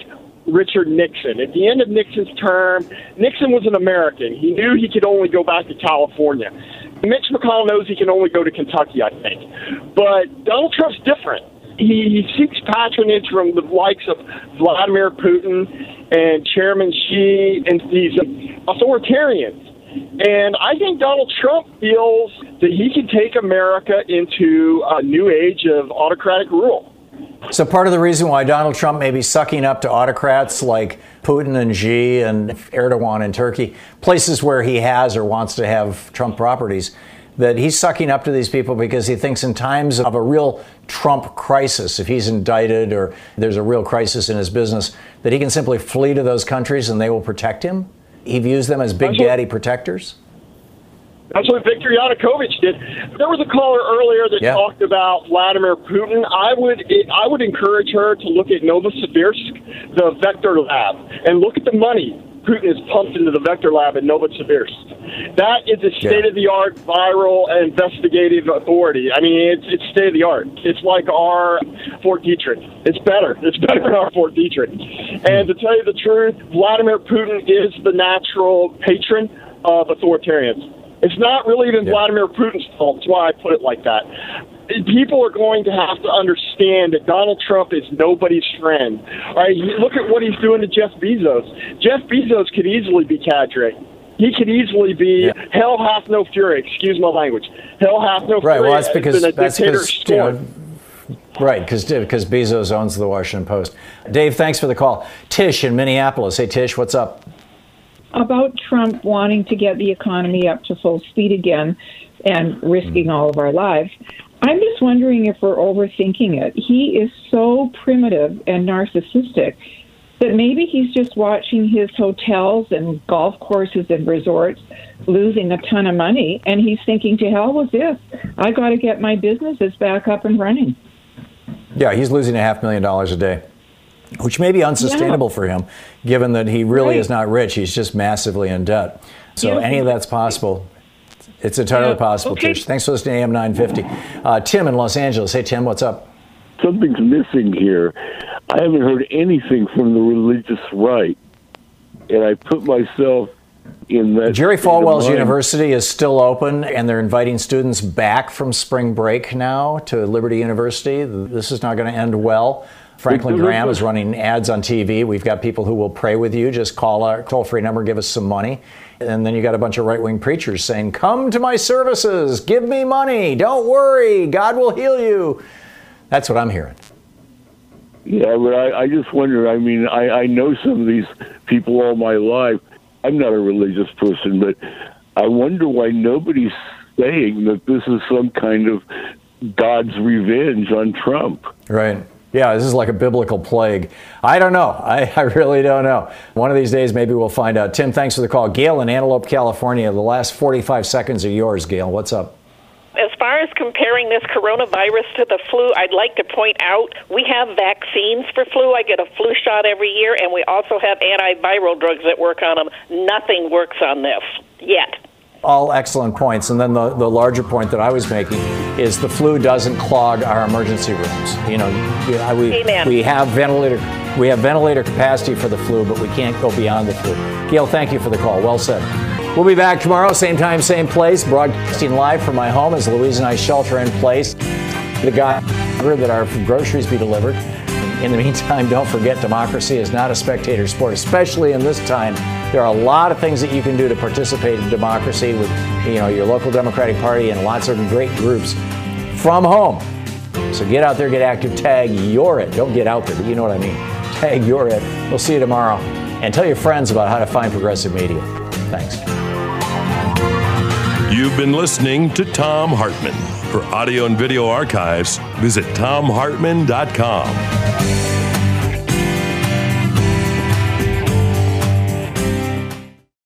Richard Nixon. At the end of Nixon's term, Nixon was an American. He knew he could only go back to California. Mitch McConnell knows he can only go to Kentucky, I think. But Donald Trump's different. He, seeks patronage from the likes of Vladimir Putin and Chairman Xi and these authoritarians. And I think Donald Trump feels that he can take America into a new age of autocratic rule. So, part of the reason why Donald Trump may be sucking up to autocrats like Putin and Xi and Erdogan in Turkey, places where he has or wants to have Trump properties, that he's sucking up to these people because he thinks in times of a real Trump crisis, if he's indicted or there's a real crisis in his business, that he can simply flee to those countries and they will protect him. He views them as big daddy protectors. That's what Viktor Yanukovych did. There was a caller earlier that yeah. talked about Vladimir Putin. I would I would encourage her to look at Novosibirsk, the Vector Lab, and look at the money Putin has pumped into the Vector Lab in Novosibirsk. That is a state of the art viral investigative authority. I mean, it's it's state of the art. It's like our Fort Detrick. It's better. It's better than our Fort Detrick. And to tell you the truth, Vladimir Putin is the natural patron of authoritarians. It's not really even yeah. Vladimir Putin's fault. That's why I put it like that. People are going to have to understand that Donald Trump is nobody's friend. All right, look at what he's doing to Jeff Bezos. Jeff Bezos could easily be cadre. He could easily be yeah. hell hath no fury. Excuse my language. Hell hath no right, fury. Right. Well, that's because that's because you know, right because because Bezos owns the Washington Post. Dave, thanks for the call. Tish in Minneapolis. Hey, Tish, what's up? About Trump wanting to get the economy up to full speed again and risking mm-hmm. all of our lives. I'm just wondering if we're overthinking it. He is so primitive and narcissistic that maybe he's just watching his hotels and golf courses and resorts losing a ton of money and he's thinking to hell with this. I got to get my businesses back up and running. Yeah, he's losing a half million dollars a day which may be unsustainable yeah. for him, given that he really right. is not rich. He's just massively in debt. So yeah. any of that's possible. It's entirely yeah. possible, okay. Tish. Thanks for listening to AM 950. Uh, Tim in Los Angeles. Hey, Tim, what's up? Something's missing here. I haven't heard anything from the religious right. And I put myself in that. Jerry Falwell's University is still open, and they're inviting students back from spring break now to Liberty University. This is not going to end well. Franklin Graham is running ads on TV. We've got people who will pray with you. Just call our toll free number, give us some money. And then you got a bunch of right wing preachers saying, Come to my services, give me money, don't worry, God will heal you. That's what I'm hearing. Yeah, but I, I just wonder. I mean, I, I know some of these people all my life. I'm not a religious person, but I wonder why nobody's saying that this is some kind of God's revenge on Trump. Right. Yeah, this is like a biblical plague. I don't know. I, I, really don't know. One of these days, maybe we'll find out. Tim, thanks for the call. Gail in Antelope, California. The last 45 seconds are yours, Gail. What's up? As far as comparing this coronavirus to the flu, I'd like to point out we have vaccines for flu. I get a flu shot every year, and we also have antiviral drugs that work on them. Nothing works on this yet all excellent points. And then the, the larger point that I was making is the flu doesn't clog our emergency rooms. You know, we, Amen. we have ventilator we have ventilator capacity for the flu, but we can't go beyond the flu. Gail, thank you for the call. Well said. We'll be back tomorrow, same time, same place, broadcasting live from my home as Louise and I shelter in place. The guy that our groceries be delivered. In the meantime, don't forget democracy is not a spectator sport, especially in this time. There are a lot of things that you can do to participate in democracy with you know your local Democratic Party and lots of great groups from home. So get out there, get active, tag you're it. Don't get out there, but you know what I mean. Tag you're it. We'll see you tomorrow. And tell your friends about how to find progressive media. Thanks. You've been listening to Thom Hartmann. For audio and video archives, visit thomhartmann.com.